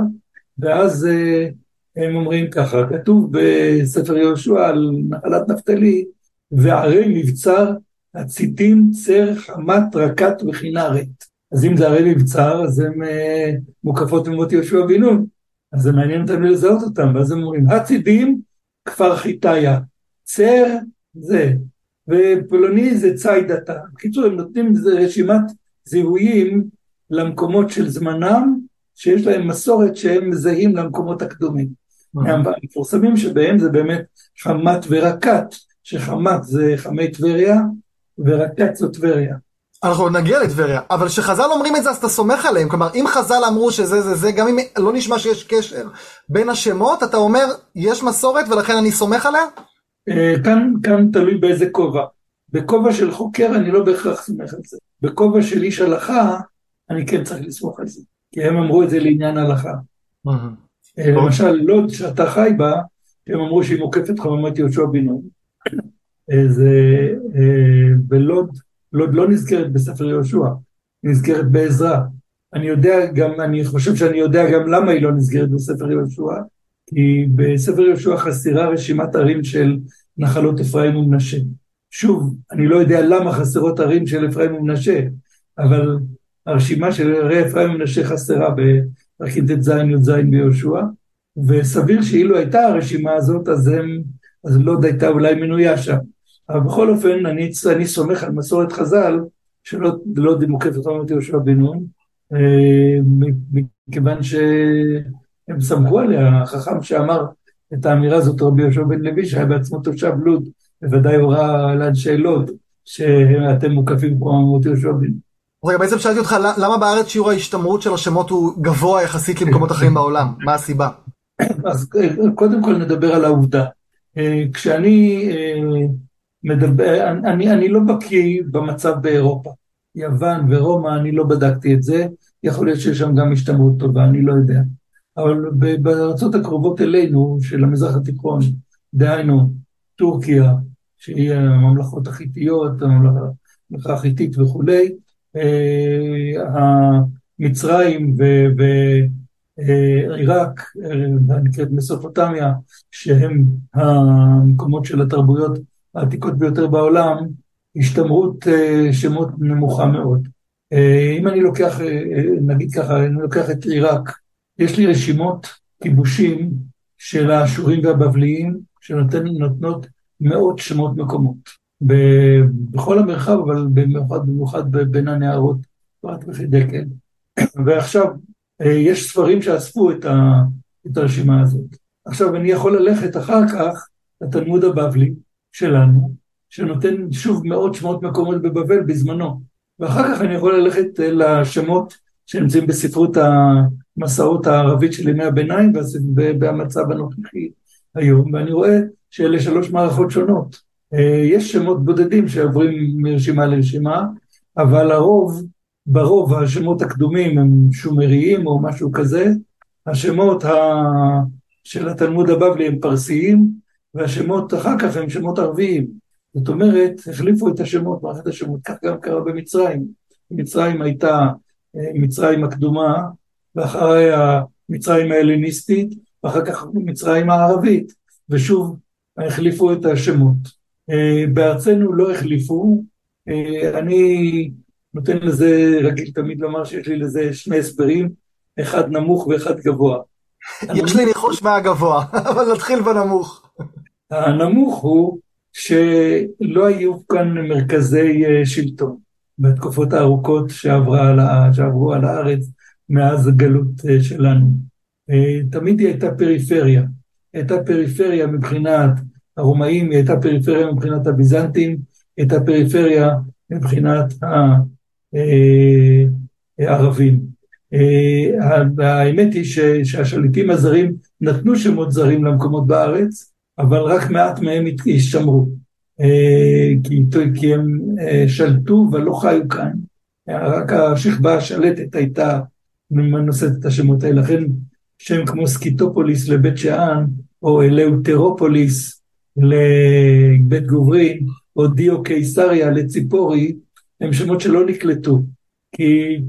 ואז אה, הם אומרים ככה, כתוב בספר יהושע על נחלת נפתלי, וערי מבצר, הציתים, צר, חמת, רקת וכנרת. אז אם זה הרי מבצר, אז הן אה, מוקפות ממות יהושע בן נון. אז זה מעניין אותם לזהות אותם, ואז הם אומרים, הצידים, כפר חיטיה, צר, זה, ופלוני זה צידתה. בקיצור, הם נותנים רשימת זיהויים למקומות של זמנם, שיש להם מסורת שהם מזהים למקומות הקדומים. המפורסמים שבהם זה באמת חמת ורקת, שחמת זה חמי טבריה, ורקת זו טבריה. אנחנו נגיע לטבריה, אבל כשחז"ל אומרים את זה אז אתה סומך עליהם, כלומר אם חז"ל אמרו שזה זה זה, גם אם לא נשמע שיש קשר בין השמות, אתה אומר יש מסורת ולכן אני סומך עליה? אה, כאן, כאן תלוי באיזה כובע. בכובע של חוקר אני לא בהכרח סומך על זה. בכובע של איש הלכה, אני כן צריך לסמוך על זה. כי הם אמרו את זה לעניין הלכה. אה, למשל לוד שאתה חי בה, הם אמרו שהיא מוקפת חממת יהושע בן נון. אה, זה בלוד לוד לא נזכרת בספר יהושע, היא נזכרת בעזרא. אני יודע גם, אני חושב שאני יודע גם למה היא לא נזכרת בספר יהושע, כי בספר יהושע חסרה רשימת ערים של נחלות אפרים ומנשה. שוב, אני לא יודע למה חסרות ערים של אפרים ומנשה, אבל הרשימה של ערי אפרים ומנשה חסרה בפרקים ט"ז י"ז ביהושע, וסביר שאילו הייתה הרשימה הזאת, אז, הם, אז לוד הייתה אולי מנויה שם. אבל בכל אופן, אני, אני סומך על מסורת חז"ל, שלא לא מוקפת אותם יהושע בן נון, אה, מכיוון שהם סמכו עליה, החכם שאמר את האמירה הזאת, רבי יהושע בן לוי, שהיה בעצמו תושב לוד, בוודאי הורה לאנשי לוד, שאתם מוקפים פה אמרות יהושע בן. רגע, בעצם שאלתי אותך, למה בארץ שיעור ההשתמרות של השמות הוא גבוה יחסית למקומות אחרים בעולם? מה הסיבה? אז אה, קודם כל נדבר על העובדה. אה, כשאני מדבר, אני, אני לא בקיא במצב באירופה. יוון ורומא, אני לא בדקתי את זה, יכול להיות שיש שם גם השתמרות טובה, אני לא יודע. אבל בארצות הקרובות אלינו, של המזרח התיכון, דהיינו טורקיה, שהיא הממלכות החיתיות, הממלכה החיתית וכולי, אה, מצרים ועיראק, אה, נקראת מסופוטמיה, שהם המקומות של התרבויות העתיקות ביותר בעולם, השתמרות אה, שמות נמוכה מאוד. אה, אם אני לוקח, אה, נגיד ככה, אני לוקח את עיראק, יש לי רשימות כיבושים של האשורים והבבליים, שנותנות מאות שמות מקומות. בכל המרחב, אבל במיוחד, במיוחד בין הנערות, פרט וחידקל. ועכשיו, יש ספרים שאספו את, ה, את הרשימה הזאת. עכשיו, אני יכול ללכת אחר כך לתלמוד הבבלי, שלנו, שנותן שוב מאות שמות מקומות בבבל בזמנו. ואחר כך אני יכול ללכת לשמות שנמצאים בספרות המסעות הערבית של ימי הביניים והמצב הנוכחי היום, ואני רואה שאלה שלוש מערכות שונות. אה, יש שמות בודדים שעוברים מרשימה לרשימה, אבל הרוב, ברוב השמות הקדומים הם שומריים או משהו כזה, השמות ה... של התלמוד הבבלי הם פרסיים, והשמות אחר כך הם שמות ערביים. זאת אומרת, החליפו את השמות, מערכת השמות, כך גם קרה במצרים. מצרים הייתה אה, מצרים הקדומה, ואחריה מצרים ההלניסטית, ואחר כך מצרים הערבית, ושוב החליפו את השמות. אה, בארצנו לא החליפו, אה, אני נותן לזה, רגיל תמיד לומר שיש לי לזה שני הסברים, אחד נמוך ואחד גבוה. יש לי ניחוש מהגבוה, אבל נתחיל בנמוך. הנמוך הוא שלא היו כאן מרכזי אה, שלטון בתקופות הארוכות שעברה, שעברו על הארץ מאז הגלות שלנו. תמיד היא הייתה פריפריה. הייתה פריפריה מבחינת הרומאים, היא הייתה פריפריה מבחינת הביזנטים, היא הייתה פריפריה מבחינת אה, הערבים. אה, האמת היא שהשליטים הזרים נתנו שמות זרים למקומות בארץ, אבל רק מעט מהם השתמרו. אה, כי הם שלטו ולא חיו כאן. רק השכבה השלטת הייתה נושאת את השמות האלה. לכן שם כמו סקיטופוליס לבית שאן, או אלאוטרופוליס לבית גוברין, או דיוקיסריה לציפורי, הם שמות שלא נקלטו, כי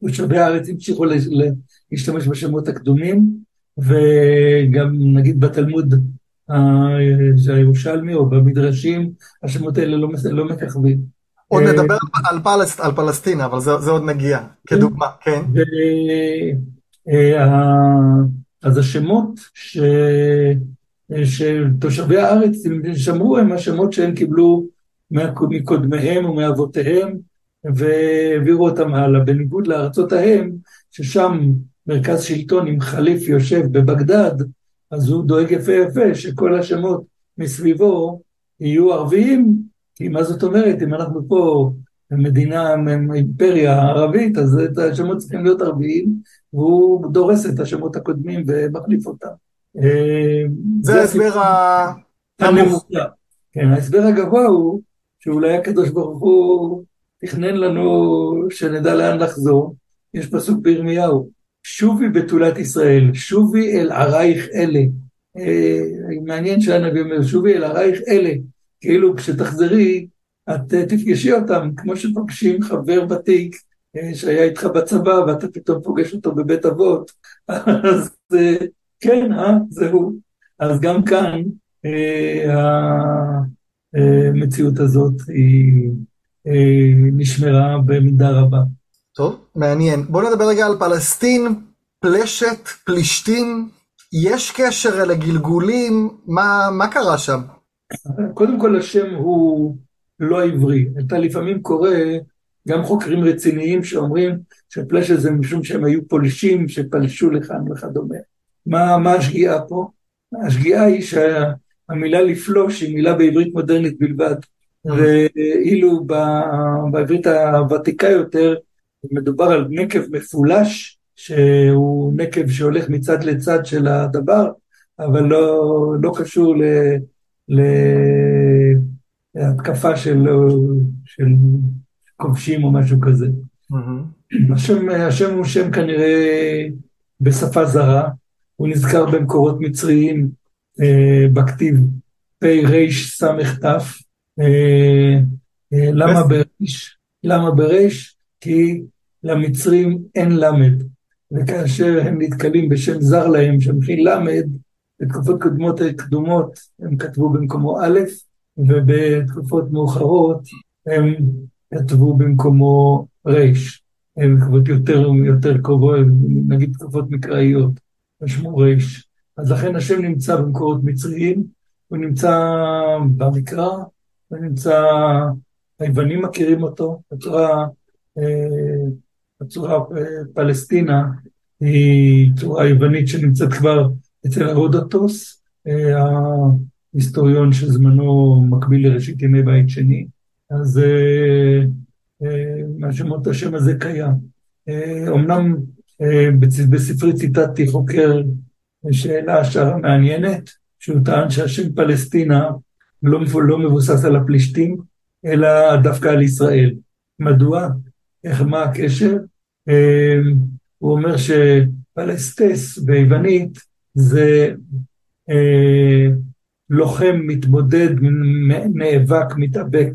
תושבי הארץ המשיכו להשתמש בשמות הקדומים, וגם נגיד בתלמוד הירושלמי או במדרשים, השמות האלה לא, לא מככבים. עוד אה, נדבר על, פלס, על פלסטינה, אבל זה, זה עוד נגיע, כדוגמה, כן. ו, אה, אז השמות ש... שתושבי הארץ שמרו הם השמות שהם קיבלו מקודמיהם ומאבותיהם והעבירו אותם הלאה, בניגוד לארצות ההם, ששם מרכז שלטון עם חליף יושב בבגדד, אז הוא דואג יפה יפה שכל השמות מסביבו יהיו ערביים, כי מה זאת אומרת, אם אנחנו פה מדינה, אימפריה ערבית, אז השמות צריכים להיות ערביים, והוא דורס את השמות הקודמים ומחליף אותם. אה, זה ההסבר הנמוך. כן, ההסבר הגבוה הוא שאולי הקדוש ברוך הוא תכנן לנו שנדע לאן לחזור. יש פסוק בירמיהו, שובי בתולת ישראל, שובי אל ערייך אלה. אה, מעניין שהנביא אומר, שובי אל ערייך אלה. כאילו כשתחזרי, את אה, תפגשי אותם, כמו שפוגשים חבר ותיק שהיה איתך בצבא ואתה פתאום פוגש אותו בבית אבות. אז כן, אה, זהו. אז גם כאן אה, המציאות הזאת היא אה, נשמרה במידה רבה. טוב, מעניין. בואו נדבר רגע על פלסטין, פלשת, פלישתים. יש קשר אל הגלגולים? מה, מה קרה שם? קודם כל השם הוא לא עברי. אתה לפעמים קורא גם חוקרים רציניים שאומרים שפלשת זה משום שהם היו פולשים שפלשו לכאן וכדומה. מה, מה השגיאה פה? השגיאה היא שהמילה לפלוש היא מילה בעברית מודרנית בלבד, mm. ואילו בעברית הוותיקה יותר מדובר על נקב מפולש, שהוא נקב שהולך מצד לצד של הדבר, אבל לא, לא קשור להתקפה של, של כובשים או משהו כזה. Mm-hmm. השם, השם הוא שם כנראה בשפה זרה, הוא נזכר במקורות מצריים אה, בכתיב פרס"ת. אה, אה, למה בריש? למה בריש? כי למצרים אין למד, וכאשר הם נתקלים בשם זר להם שמכיל למד, בתקופות קודמות קדומות הם כתבו במקומו א', ובתקופות מאוחרות הם כתבו במקומו ריש. הם תקופות יותר, יותר קרובות, נגיד תקופות מקראיות. ושמו ריש. אז לכן השם נמצא במקורות מצריים, הוא נמצא במקרא, הוא נמצא, היוונים מכירים אותו, הצורה, אה, הצורה אה, פלסטינה היא צורה יוונית שנמצאת כבר אצל הרודוטוס, אה, היסטוריון שזמנו מקביל לראשית ימי בית שני, אז אה, אה, השמות השם הזה קיים. אומנם בספרי ציטטתי חוקר שאלה השערה מעניינת, שהוא טען שהשם פלסטינה לא, לא מבוסס על הפלישתים, אלא דווקא על ישראל. מדוע? איך, מה הקשר? הוא אומר שפלסטס ביוונית זה אה, לוחם, מתמודד, נאבק, מתאבק,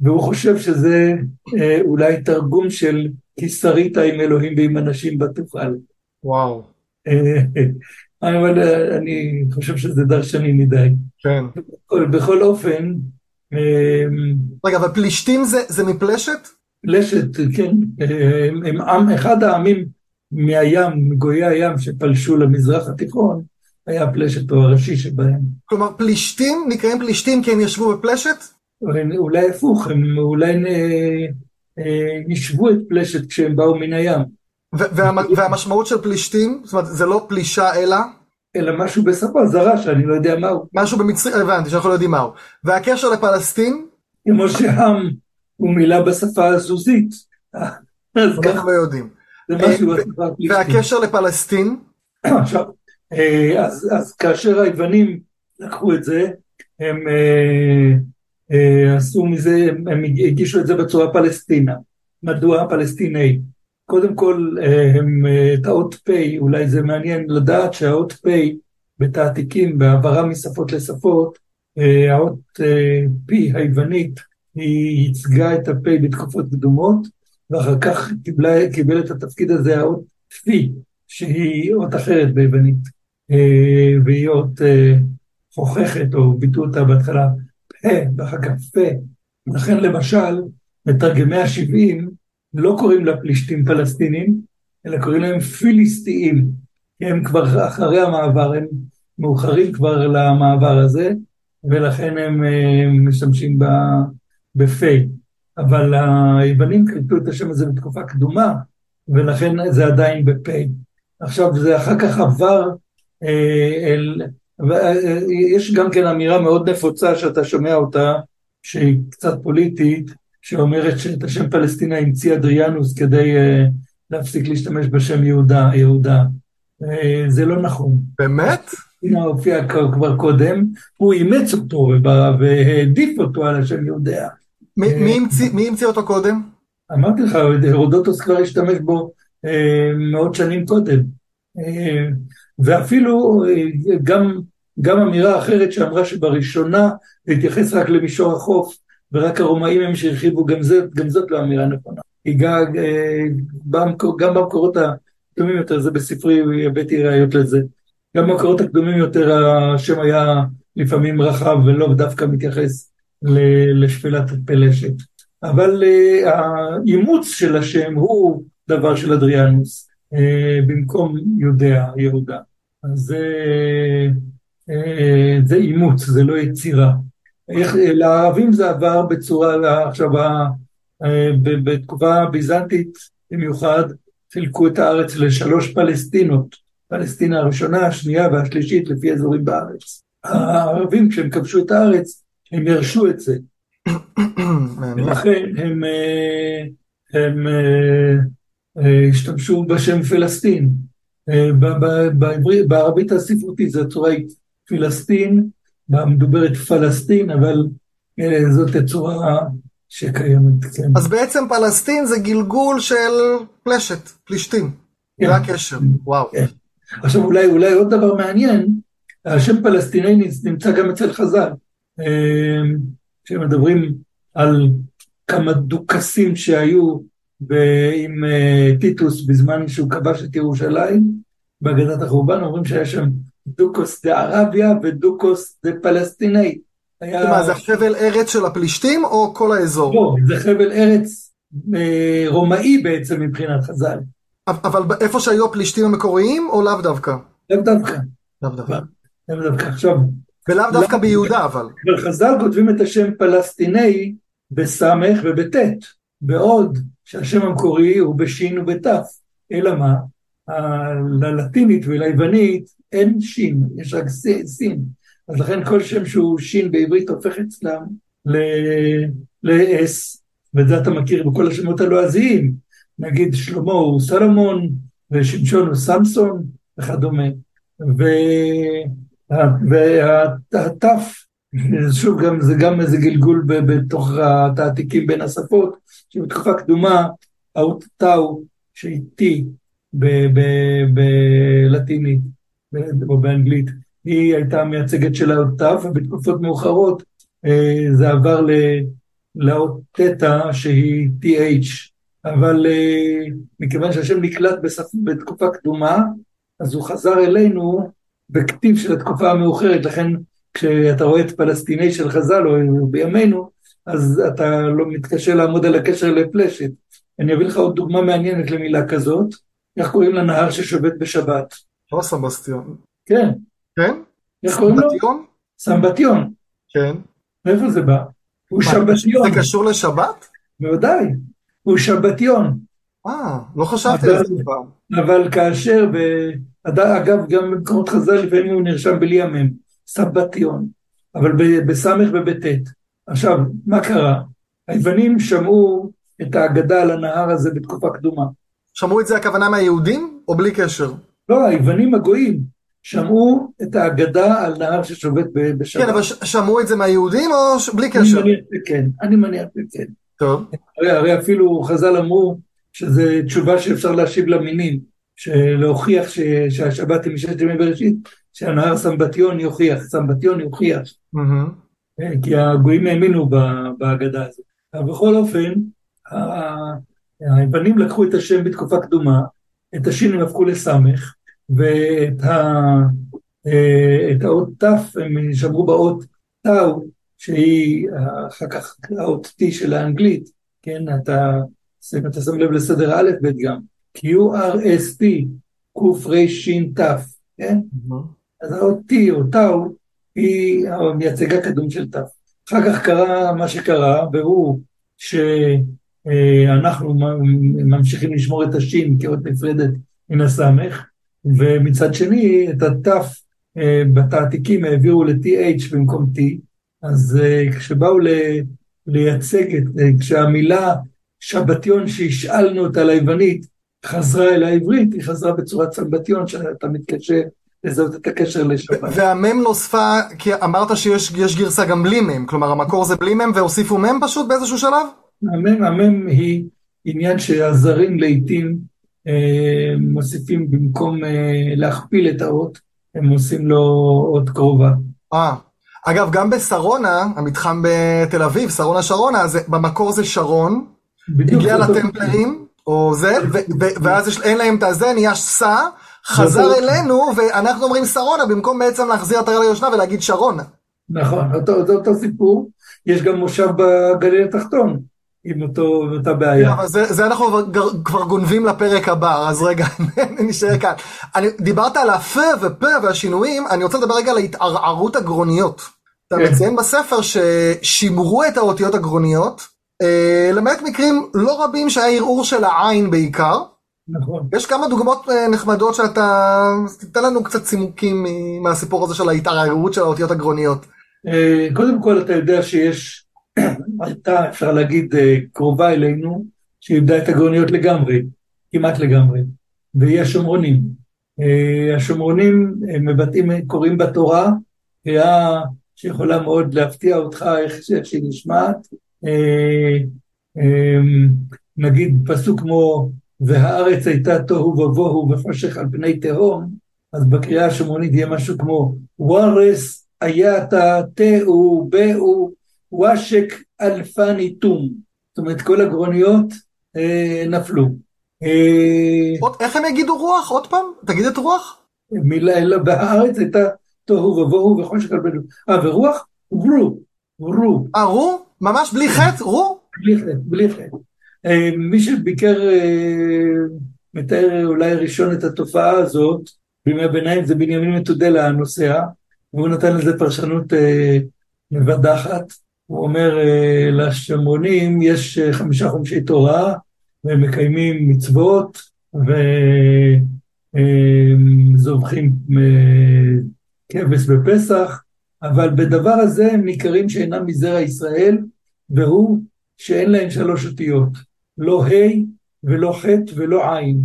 והוא חושב שזה אה, אולי תרגום של כי שרית עם אלוהים ועם אנשים בתוכל. וואו. אה, אבל אה, אני חושב שזה דרשני מדי. כן. בכל, בכל אופן... רגע, אבל פלישתים זה, זה מפלשת? פלשת, כן. הם, הם עם, אחד העמים מהים, מגויי הים שפלשו למזרח התיכון, היה פלשת או הראשי שבהם. כלומר, פלישתים נקראים פלישתים כי הם ישבו בפלשת? אולי הפוך, הם אולי ישבו את פלשת כשהם באו מן הים. והמשמעות של פלישתים, זאת אומרת, זה לא פלישה אלא? אלא משהו בשפה זרה שאני לא יודע מהו. משהו במצרי, הבנתי, שאנחנו לא יודעים מהו. והקשר לפלסטין? כמו שהם הוא מילה בשפה הזוזית. אנחנו לא יודעים. זה משהו בשפה הפלישתים. והקשר לפלסטין? עכשיו, אה, אז, אז כאשר היוונים לקחו את זה, הם אה, אה, עשו מזה, הם הגישו את זה בצורה פלסטינה. מדוע פלסטיני? קודם כל, הם, את האות פ', אולי זה מעניין לדעת שהאות פ' בתעתיקים, בהעברה משפות לשפות, האות פ' היוונית, היא ייצגה את הפ' בתקופות קדומות, ואחר כך קיבלה, קיבל את התפקיד הזה האות פי, שהיא אות אחרת ביוונית. אה, והיא אות אה, חוככת, או ביטאו אותה בהתחלה פה, ואחר כך פה. לכן למשל, מתרגמי ה-70 לא קוראים לה פלישתים פלסטינים, אלא קוראים להם פיליסטיים, הם כבר אחרי המעבר, הם מאוחרים כבר למעבר הזה, ולכן הם משתמשים בפה. אבל היוונים קלטו את השם הזה בתקופה קדומה, ולכן זה עדיין בפה. עכשיו, זה אחר כך עבר אה, אל... יש גם כן אמירה מאוד נפוצה שאתה שומע אותה, שהיא קצת פוליטית, שאומרת שאת השם פלסטינה המציא אדריאנוס כדי uh, להפסיק להשתמש בשם יהודה, יהודה. Uh, זה לא נכון. באמת? פלסטינה הופיע כבר קודם, הוא אימץ אותו והעדיף אותו על השם יהודה. מי, מי, המציא, אותו קודם? אמרתי לך, הרודוטוס כבר השתמש בו מאות שנים קודם. Uh, ואפילו אה, גם, גם אמירה אחרת שאמרה שבראשונה להתייחס רק למישור החוף, ורק הרומאים הם שהרחיבו, גם, זה, גם זאת לא אמירה נכונה. גם, אה, גם במקורות הקדומים יותר, זה בספרי הבאתי ראיות לזה, גם במקורות הקדומים יותר השם היה לפעמים רחב ולא דווקא מתייחס לשפלת פלשת. אבל אה, האימוץ של השם הוא דבר של אדריאנוס, במקום יודע, יהודה. אז זה, אה, זה אימוץ, זה לא יצירה. איך, לערבים זה עבר בצורה, עכשיו, אה, בתקופה הביזנטית במיוחד, חילקו את הארץ לשלוש פלסטינות, פלסטינה הראשונה, השנייה והשלישית לפי אזורים בארץ. הערבים כשהם כבשו את הארץ, הם ירשו את זה. ולכן הם, אה, הם, הם השתמשו בשם פלסטין. אה, בערבית הספרותית זו הצורה היא פלסטין, מדוברת פלסטין, אבל אה, זאת הצורה שקיימת, כן. אז בעצם פלסטין זה גלגול של פלשת, פלישתים. כן. זה הקשר, וואו. כן. עכשיו אולי, אולי עוד דבר מעניין, השם פלסטיני נמצא גם אצל חז"ל. אה, כשמדברים על כמה דוכסים שהיו עם אה, טיטוס בזמן שהוא כבש את ירושלים, בהגדת החורבן, אומרים שהיה שם דוקוס דה ערביה ודוקוס דה פלסטיני. היה... מה, זה חבל ארץ של הפלישתים או כל האזור? לא, זה חבל ארץ אה, רומאי בעצם מבחינת חז"ל. אבל איפה שהיו הפלישתים המקוריים או לאו דווקא? לאו דווקא. לאו דווקא. לאו דווקא. עכשיו... ולאו דווקא ביהודה אבל. אבל חז"ל כותבים את השם פלסטיני בסמך ובטית, בעוד שהשם המקורי הוא בשין ובתף. אלא מה? ללטינית וליוונית אין שין, יש רק סין. אז לכן כל שם שהוא שין בעברית הופך אצלם ל-S, ואת זה אתה מכיר בכל השמות הלועזיים. נגיד שלמה הוא סלומון, ושמשון הוא סמסון, וכדומה. והתף, שוב, גם, זה גם איזה גלגול בתוך התעתיקים בין השפות, שבתקופה קדומה, האות טאו, שהיא T בלטינית, או באנגלית, היא הייתה מייצגת של האות תו, ובתקופות מאוחרות אה, זה עבר לאות תטא שהיא TH, אבל אה, מכיוון שהשם נקלט בתקופה קדומה, אז הוא חזר אלינו בכתיב של התקופה המאוחרת, לכן כשאתה רואה את פלסטיני של חז"ל או בימינו, אז אתה לא מתקשה לעמוד על הקשר לפלשת. אני אביא לך עוד דוגמה מעניינת למילה כזאת, איך קוראים לנהר ששובת בשבת? לא סמבסטיון. כן. כן? איך קוראים לו? סמבטיון? סמבטיון. כן. מאיפה זה בא? הוא שבתיון. זה קשור לשבת? בוודאי. הוא שבתיון. אה, לא חשבתי על זה פעם. אבל כאשר. אגב, גם במקומות חז"ל לפעמים הוא נרשם בלי המם, סבתיון, אבל בסמך ובטית. עכשיו, מה קרה? היוונים שמעו את האגדה על הנהר הזה בתקופה קדומה. שמעו את זה הכוונה מהיהודים, או בלי קשר? לא, היוונים הגויים שמעו את האגדה על נהר ששובת בשבת. כן, אבל שמעו את זה מהיהודים או בלי קשר? אני מניח שכן, אני מניח שכן. טוב. הרי, הרי אפילו חז"ל אמרו שזו תשובה שאפשר להשיב למינים, שלהוכיח ש, שהשבת היא מששת ימי בראשית, שהנהר סמבטיון יוכיח, סמבטיון יוכיח. Mm-hmm. כי הגויים האמינו בהגדה הזאת. אבל בכל אופן, היוונים לקחו את השם בתקופה קדומה, את השין הם הפכו לסמך, ואת ה, אה, את האות ת' הם שמרו באות טאו, שהיא אחר כך האות T של האנגלית, כן, אתה, אתה שם לב לסדר א' ב' גם, QRST, קר"ש ת', כן? אז האות T או טאו היא המייצג הקדום של ת'. אחר כך קרה מה שקרה, והוא שאנחנו ממשיכים לשמור את השין כאות נפרדת מן הסמך, ומצד שני את הת' אה, בתעתיקים העבירו ל-TH במקום T, אז אה, כשבאו לייצג את, אה, כשהמילה שבתיון שהשאלנו אותה ליוונית חזרה אל העברית, היא חזרה בצורת סבתיון, שאתה מתקשה לזהות את הקשר לשבת. והמם נוספה, כי אמרת שיש גרסה גם בלי מם, כלומר המקור זה בלי מם והוסיפו מם פשוט באיזשהו שלב? המם, המם היא עניין שהזרים לעיתים אה, מוסיפים במקום אה, להכפיל את האות, הם עושים לו אות קרובה. אה. אגב, גם בשרונה, המתחם בתל אביב, שרונה שרונה, זה, במקור זה שרון, הגיע לטמפלרים, או זה, ואז יש, אין להם את הזה, נהיה סע, חזר אלינו, ואנחנו אומרים שרונה, במקום בעצם להחזיר את הרעי ליושנה ולהגיד שרונה. נכון, אותו, אותו, אותו סיפור, יש גם מושב בגליל התחתון. עם אותו, אותה בעיה. אבל זה, זה אנחנו כבר גונבים לפרק הבא, אז רגע, נשאר כאן. אני, דיברת על הפ ופ והשינויים, אני רוצה לדבר רגע על התערערות הגרוניות. אתה כן. מציין בספר ששימרו את האותיות הגרוניות, אה, למעט מקרים לא רבים שהיה ערעור של העין בעיקר. נכון. יש כמה דוגמאות אה, נחמדות שאתה, תתן לנו קצת צימוקים מהסיפור הזה של ההתערערות של האותיות הגרוניות. אה, קודם כל אתה יודע שיש הייתה, אפשר להגיד, אה, קרובה אלינו, שאיבדה את הגרוניות לגמרי, כמעט לגמרי, והיא השומרונים. השומרונים מבטאים, קוראים בתורה, קריאה שיכולה מאוד להפתיע אותך איך שהיא נשמעת. נגיד פסוק כמו והארץ הייתה תוהו ובוהו וחושך על פני תהום, אז בקריאה השומרונית יהיה משהו כמו ווארס הייתה תהו באו וואשק אלפני תום. זאת אומרת, כל הגרוניות אה, נפלו. אה, עוד, איך הם יגידו רוח? עוד פעם? תגיד את רוח? מילה, אלא בארץ הייתה תוהו ובוהו וחושך על בנו. אה, ורוח? רו. רו. אה, רו? ממש בלי חטא? רו? בלי חטא, בלי חטא. אה, מי שביקר, אה, מתאר אולי ראשון את התופעה הזאת, בימי הביניים זה בנימין מתודלה הנוסע, והוא נתן לזה פרשנות אה, מבדחת. הוא אומר אה, לשמרונים, יש אה, חמישה חומשי תורה, והם מקיימים מצוות, וזובחים אה, כבש בפסח, אבל בדבר הזה הם ניכרים שאינם מזרע ישראל, והוא שאין להם שלוש אותיות, לא ה' ולא ח' ולא עין.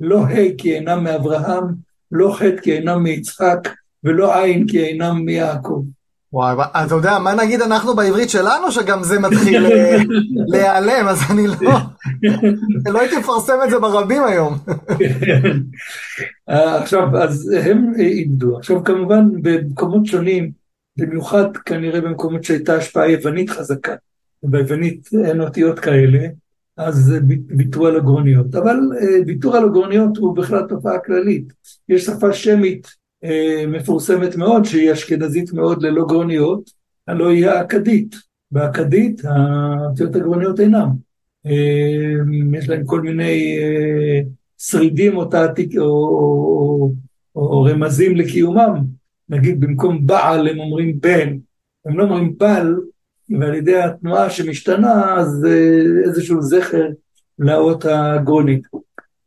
לא ה' כי אינם מאברהם, לא ח' כי אינם מיצחק, ולא עין כי אינם מיעקב. וואי, אתה יודע, מה נגיד אנחנו בעברית שלנו שגם זה מתחיל אה, להיעלם, אז אני לא, לא הייתי מפרסם את זה ברבים היום. אה, עכשיו, אז הם איבדו. עכשיו, כמובן, במקומות שונים, במיוחד כנראה במקומות שהייתה השפעה יוונית חזקה, ביוונית אין אותיות כאלה, אז ויתרו על הגרוניות. אבל אה, ויתור על הגרוניות הוא בכלל תופעה כללית. יש שפה שמית אה, מפורסמת מאוד, שהיא אשכנזית מאוד ללא גרוניות, הלא היא האכדית. באכדית האותיות הגרוניות אינם. אה, יש להם כל מיני שרידים או, תעתיק, או, או, או, רמזים לקיומם. נגיד במקום בעל הם אומרים בן, הם לא אומרים בל, ועל ידי התנועה שמשתנה, אז איזשהו זכר לאות הגרונית.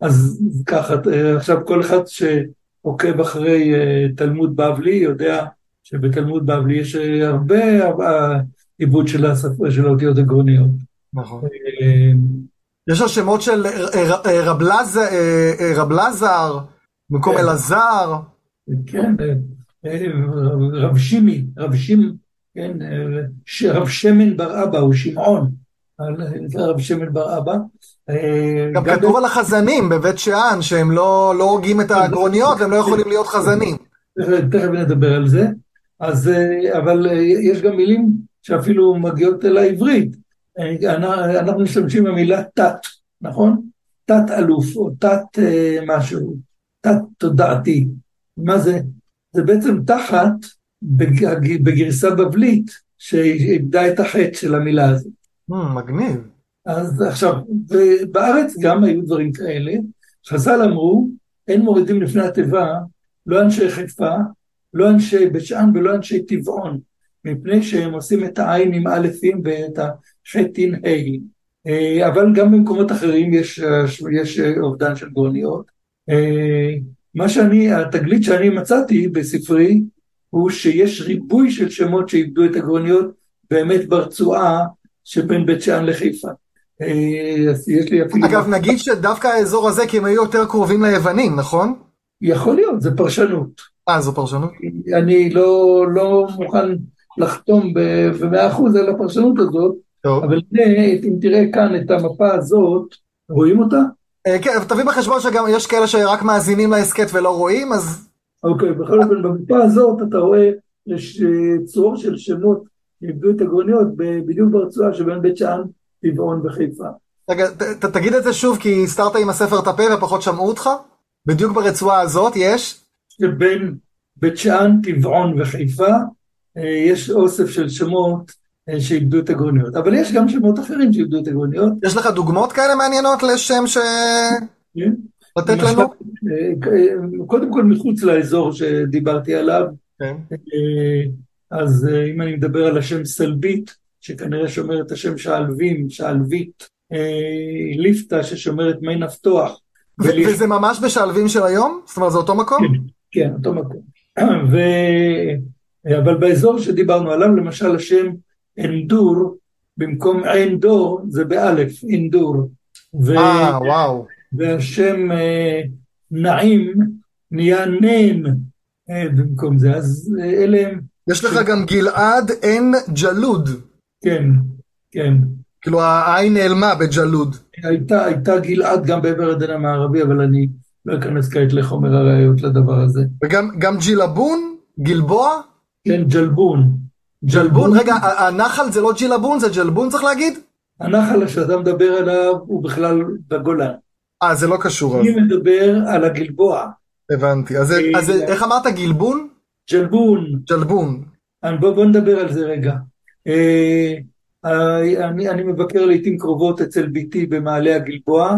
אז ככה, עכשיו כל אחד שעוקב אחרי אה, תלמוד בבלי יודע שבתלמוד בבלי יש אה, הרבה עיבוד של, של האותיות הגרוניות. נכון. אה, יש לו שמות של רב לזר, במקום כן. אלעזר. כן, רב שימי, רב שימי. כן, רב שמן בר אבא הוא שמעון, רב שמן בר אבא. גם כתוב על החזנים בבית שאן, שהם לא, לא הוגים את הגרוניות והם לא יכולים להיות חזנים. תכף נדבר על זה. אז, אבל יש גם מילים שאפילו מגיעות אל העברית. אנחנו משתמשים במילה תת, נכון? תת אלוף או תת משהו, תת תודעתי. מה זה? זה בעצם תחת בגרסה בבלית שאיבדה את החטא של המילה הזאת. Mm, מגניב. אז עכשיו, ובארץ גם היו דברים כאלה. חז"ל אמרו, אין מורידים לפני התיבה לא אנשי חיפה, לא אנשי בית שאן ולא אנשי טבעון, מפני שהם עושים את העין עם אלפים ואת החטין ה'. אה, אבל גם במקומות אחרים יש, יש אובדן של גאוניות. אה, מה שאני, התגלית שאני מצאתי בספרי, הוא שיש ריבוי של שמות שאיבדו את הגרוניות באמת ברצועה שבין בית שאן לחיפה. אה, יש לי אפילו... אגב, נגיד שדווקא האזור הזה, כי הם היו יותר קרובים ליוונים, נכון? יכול להיות, זה פרשנות. אה, זו פרשנות? אני לא, לא מוכן לחתום במאה אחוז על הפרשנות הזאת, טוב. אבל אם תראה כאן את המפה הזאת, רואים אותה? אה, כן, תביא בחשבון שגם יש כאלה שרק מאזינים להסכת ולא רואים, אז אוקיי, בכל אופן במפה הזאת אתה רואה יש צרור של שמות שאיבדו את הגרוניות בדיוק ברצועה שבין בית שאן, טבעון וחיפה. רגע, תגיד את זה שוב כי הסתרת עם הספר את הפה ופחות שמעו אותך? בדיוק ברצועה הזאת יש? שבין בית שאן, טבעון וחיפה אה, יש אוסף של שמות אה, שאיבדו את הגרוניות, אבל יש גם שמות אחרים שאיבדו את הגרוניות. יש לך דוגמאות כאלה מעניינות לשם ש... כן. לתת לנו? קודם כל מחוץ לאזור שדיברתי עליו, כן. אה, אז אה, אם אני מדבר על השם סלבית, שכנראה שומר את השם שעלבים, שעלבית, אה, ליפתא ששומר את מי נפתוח. וזה ממש בשעלבים של היום? זאת אומרת זה אותו מקום? כן, כן אותו מקום. ו... אבל באזור שדיברנו עליו, למשל השם אנדור, במקום עין דור, זה באלף, אינדור. אה, וואו. והשם אה, נעים נהיה נם אה, במקום זה, אז אה, אלה הם... יש לך גם גלעד עין ג'לוד. כן, כן. כאילו העין נעלמה בג'לוד. הייתה, הייתה גלעד גם בעבר הדין המערבי, אבל אני לא אכנס כעת לחומר הראיות לדבר הזה. וגם ג'ילבון? גלבוע? כן, ג'לבון. ג'לבון, רגע, הנחל זה לא ג'ילבון, זה ג'לבון צריך להגיד? הנחל שאתה מדבר עליו הוא בכלל בגולן. אה, זה לא קשור. אני מדבר על הגלבוע. הבנתי. אז, אז אה, איך אמרת גלבון? ג'לבון. ג'לבון. בוא, בוא נדבר על זה רגע. אה, אני, אני מבקר לעיתים קרובות אצל ביתי במעלה הגלבוע,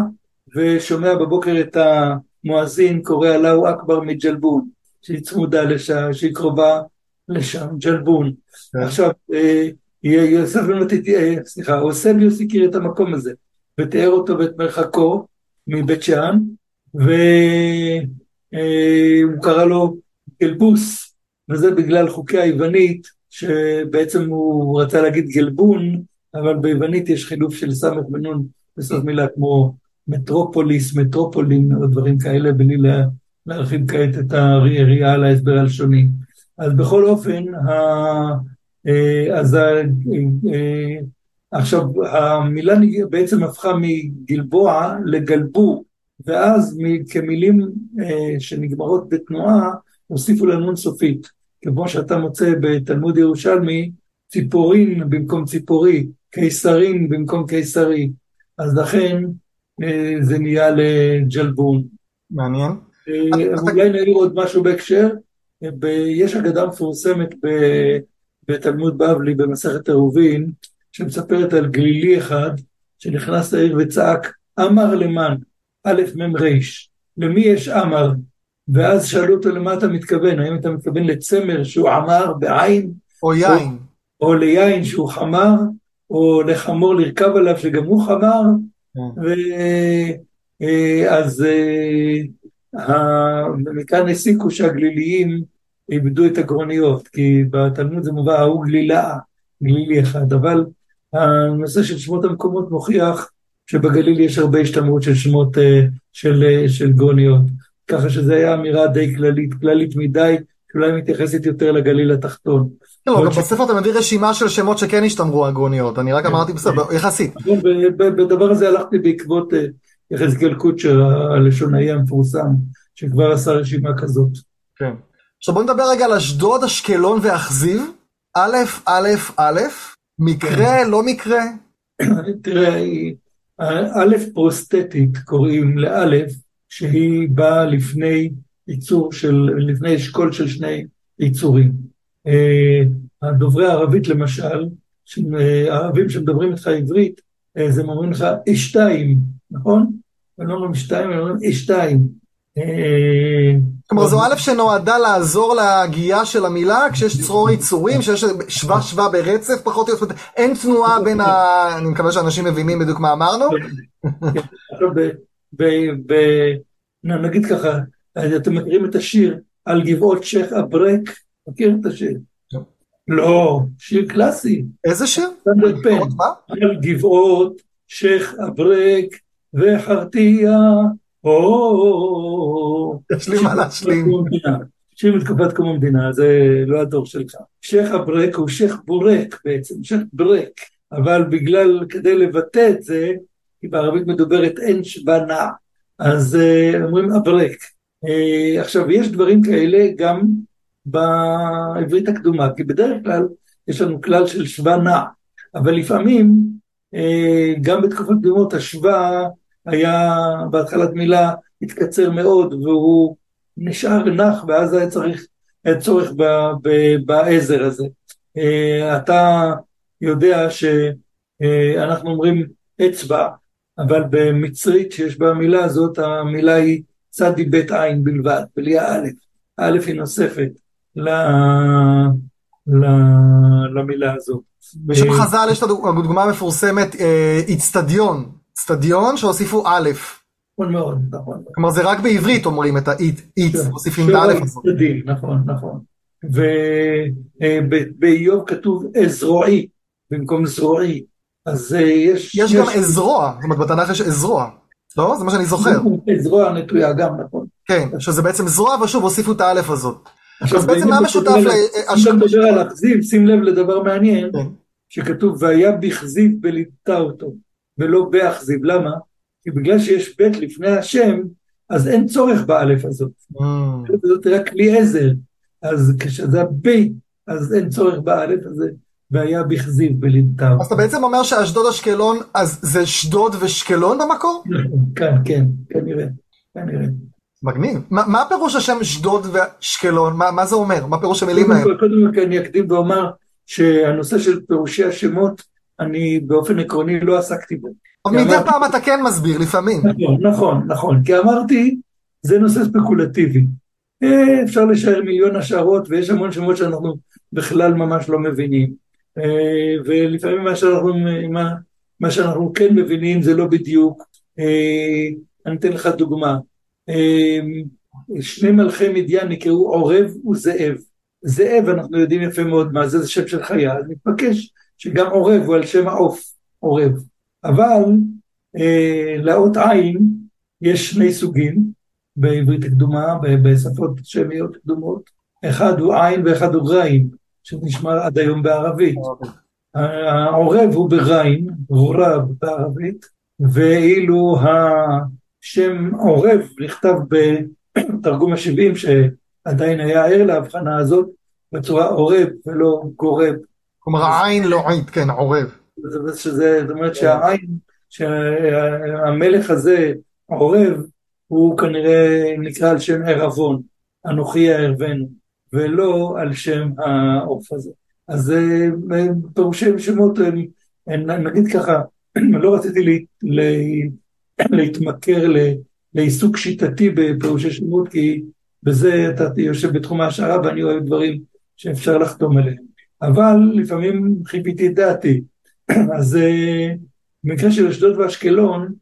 ושומע בבוקר את המואזין קורא אללהו אכבר מג'לבון, שהיא צמודה לשם, שהיא קרובה לשם, ג'לבון. כן. עכשיו, אה, יוסף בן מתתיהו, סליחה, אוסביוס הכיר את המקום הזה, ותיאר אותו ואת מרחקו, מבית שאן, והוא קרא לו גלבוס, וזה בגלל חוקי היוונית, שבעצם הוא רצה להגיד גלבון, אבל ביוונית יש חילוף של סמך ונון בסוף מילה כמו מטרופוליס, מטרופולין, או דברים כאלה, בלי להרחיב כעת את היריעה על ההסבר הלשוני. אז בכל אופן, ה... אה, אז ה... אה, עכשיו, המילה בעצם הפכה מגלבוע לגלבו, ואז כמילים אה, שנגמרות בתנועה, הוסיפו לנון סופית. כמו שאתה מוצא בתלמוד ירושלמי, ציפורין במקום ציפורי, קיסרין במקום קיסרי. אז לכן אה, זה נהיה לג'לבון. מעניין. אה, אולי נעיר עוד משהו בהקשר. יש אגדה מפורסמת בתלמוד בבלי במסכת עירובין, שמספרת על גלילי אחד שנכנס לעיר וצעק, אמר למען, א' מ' ר', למי יש אמר? ואז שאלו אותו למה אתה מתכוון, האם אתה מתכוון לצמר שהוא עמר בעין? או יין. או, או ליין שהוא חמר, או לחמור לרכב עליו שגם הוא חמר, כן. ואז אה, מכאן הסיקו שהגליליים איבדו את הגרוניות, כי בתלמוד זה מובא, ההוא גלילה, גלילי אחד, אבל הנושא של שמות המקומות מוכיח שבגליל יש הרבה השתמרות של שמות אה, של, אה, של גרוניות. ככה שזו הייתה אמירה די כללית, כללית מדי, שאולי מתייחסת יותר לגליל התחתון. לא, גם בספר אתה מביא רשימה של שמות שכן השתמרו הגרוניות, אני רק כן. אמרתי בסדר, יחסית. בדבר הזה הלכתי בעקבות אה, יחזקאל קוצ'ר, הלשונאי המפורסם, שכבר עשה רשימה כזאת. כן. עכשיו בוא נדבר רגע על אשדוד, אשקלון ואכזיב. א', א', א', מקרה, כן. לא מקרה? תראה, א' פרוסטטית קוראים לאלף, שהיא באה לפני ייצור של, לפני אשכול של שני יצורים. אה, הדוברי הערבית למשל, הערבים שמדברים איתך עברית, אז הם אומרים לך אשתיים, נכון? הם לא אומרים שתיים, הם אומרים אשתיים. אה, כלומר זו א' שנועדה לעזור להגייה של המילה כשיש צרור יצורים, שיש שווה שווה ברצף פחות או יותר, אין תנועה בין ה... אני מקווה שאנשים מבינים בדיוק מה אמרנו. נגיד ככה, אתם מכירים את השיר על גבעות שייח' אברק? מכיר את השיר? לא, שיר קלאסי. איזה שיר? על גבעות שייח' אברק וחרטיה או... יש לי מה להשלים. שיר מתקופת קום המדינה, זה לא הדור שלך. שייח' אברק הוא שייח' בורק בעצם, שייח' ברק, אבל בגלל, כדי לבטא את זה, כי בערבית מדוברת אין שבנה, אז uh, אומרים אברק. Uh, עכשיו, יש דברים כאלה גם בעברית הקדומה, כי בדרך כלל יש לנו כלל של נע, אבל לפעמים, uh, גם בתקופות קדומות, השווה היה בהתחלת מילה התקצר מאוד והוא נשאר נח ואז היה צריך, היה צורך ב, ב, בעזר הזה. אה, אתה יודע שאנחנו אומרים אצבע, אבל במצרית שיש בה המילה הזאת, המילה היא צדי בית עין בלבד, בלי האלף. האלף היא נוספת ל... ל... למילה הזאת. בשם חז"ל יש את הדוגמה המפורסמת, איצטדיון, אצטדיון שהוסיפו א'. נכון מאוד, נכון. כלומר זה רק בעברית אומרים את האית, כן. מוסיפים את האלף הזאת. נכון, נכון. ובאיוב אה, כתוב אזרועי במקום זרועי. אז אה, יש... יש גם אזרוע, זאת אומרת בתנ"ך יש אזרוע. לא? זה מה שאני זוכר. זרוע נטויה גם, נכון. כן, שזה בעצם זרוע, ושוב הוסיפו את האלף הזאת. אז בעצם מה משותף ל... אם אתה מדבר על אכזיב, שים לב לדבר מעניין, כן. שכתוב והיה בכזיב בליטה אותו. ולא באכזיב, למה? כי בגלל שיש ב' לפני השם, אז אין צורך באלף הזאת. Mm. זאת רק כלי עזר. אז כשזה ב, אז אין צורך באלף הזה, והיה בכזיב בלימתיו. אז אתה בעצם אומר שאשדוד אשקלון, אז זה שדוד ושקלון במקור? כן, כן, כנראה, כנראה. מגניב. מה, מה פירוש השם שדוד ושקלון? מה, מה זה אומר? מה פירוש המילים האלה? קודם כל אני אקדים ואומר שהנושא של פירושי השמות אני באופן עקרוני לא עסקתי בו. מדי פעם אתה כן מסביר, לפעמים. נכון, נכון, נכון, כי אמרתי, זה נושא ספקולטיבי. אה, אפשר לשער מיליון השערות, ויש המון שמות שאנחנו בכלל ממש לא מבינים. אה, ולפעמים מה שאנחנו, מה, מה שאנחנו כן מבינים זה לא בדיוק. אה, אני אתן לך דוגמה. שני מלכי מדיין נקראו עורב וזאב. זאב, אנחנו יודעים יפה מאוד מה זה, זה שם של חיה, אז מתבקש שגם עורב הוא על שם העוף, עורב. אבל אה, לאות עין יש שני סוגים בעברית הקדומה, בשפות שמיות קדומות, אחד הוא עין ואחד הוא ריין, שנשמע עד היום בערבית. העורב הוא בריין, רורב בערבית, ואילו השם עורב נכתב בתרגום השבעים, שעדיין היה ער להבחנה הזאת, בצורה עורב ולא גורב. כלומר העין לא עין, כן, עורב. זאת אומרת שהעין, שהמלך הזה, עורב, הוא כנראה נקרא על שם ערבון, אנוכי הערבנו, ולא על שם העוף הזה. אז פירושי שמות, נגיד ככה, לא רציתי לה, לה, להתמכר לעיסוק שיטתי בפירושי שמות, כי בזה אתה יושב בתחום ההשערה ואני אוהב דברים שאפשר לחתום עליהם. אבל לפעמים חיפיתי את דעתי. אז במקרה של אשדוד ואשקלון,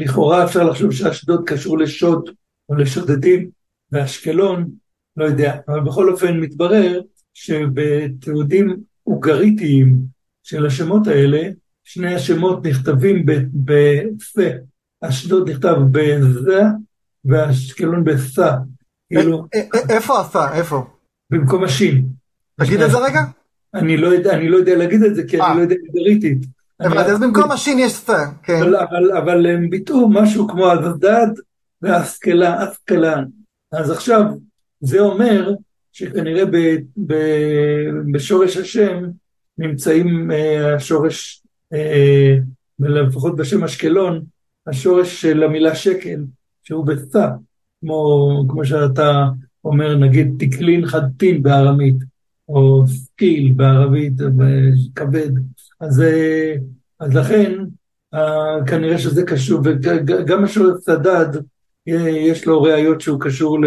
לכאורה אפשר לחשוב שאשדוד קשור לשוד או לשודדים, ואשקלון, לא יודע, אבל בכל אופן מתברר שבתיעודים אוגריתיים של השמות האלה, שני השמות נכתבים בפה, אשדוד נכתב בזה ואשקלון בסה. כאילו... איפה הסה? איפה? במקום השין. תגיד את זה רגע. אני לא יודע, אני לא יודע להגיד את זה, כי אני לא יודע. הבנתי, אז במקום השין יש סה, כן. אבל הם ביטאו משהו כמו הזדד והשכלן. אז עכשיו, זה אומר שכנראה בשורש השם נמצאים אה, השורש, אה, לפחות בשם אשקלון, השורש של המילה שקל, שהוא בתא, כמו, כמו שאתה אומר, נגיד תקלין חדתין בארמית, או ثقيل בערבית, כבד. אז, אה, אז לכן, כנראה שזה קשור, וגם השורש צדד, יש לו ראיות שהוא קשור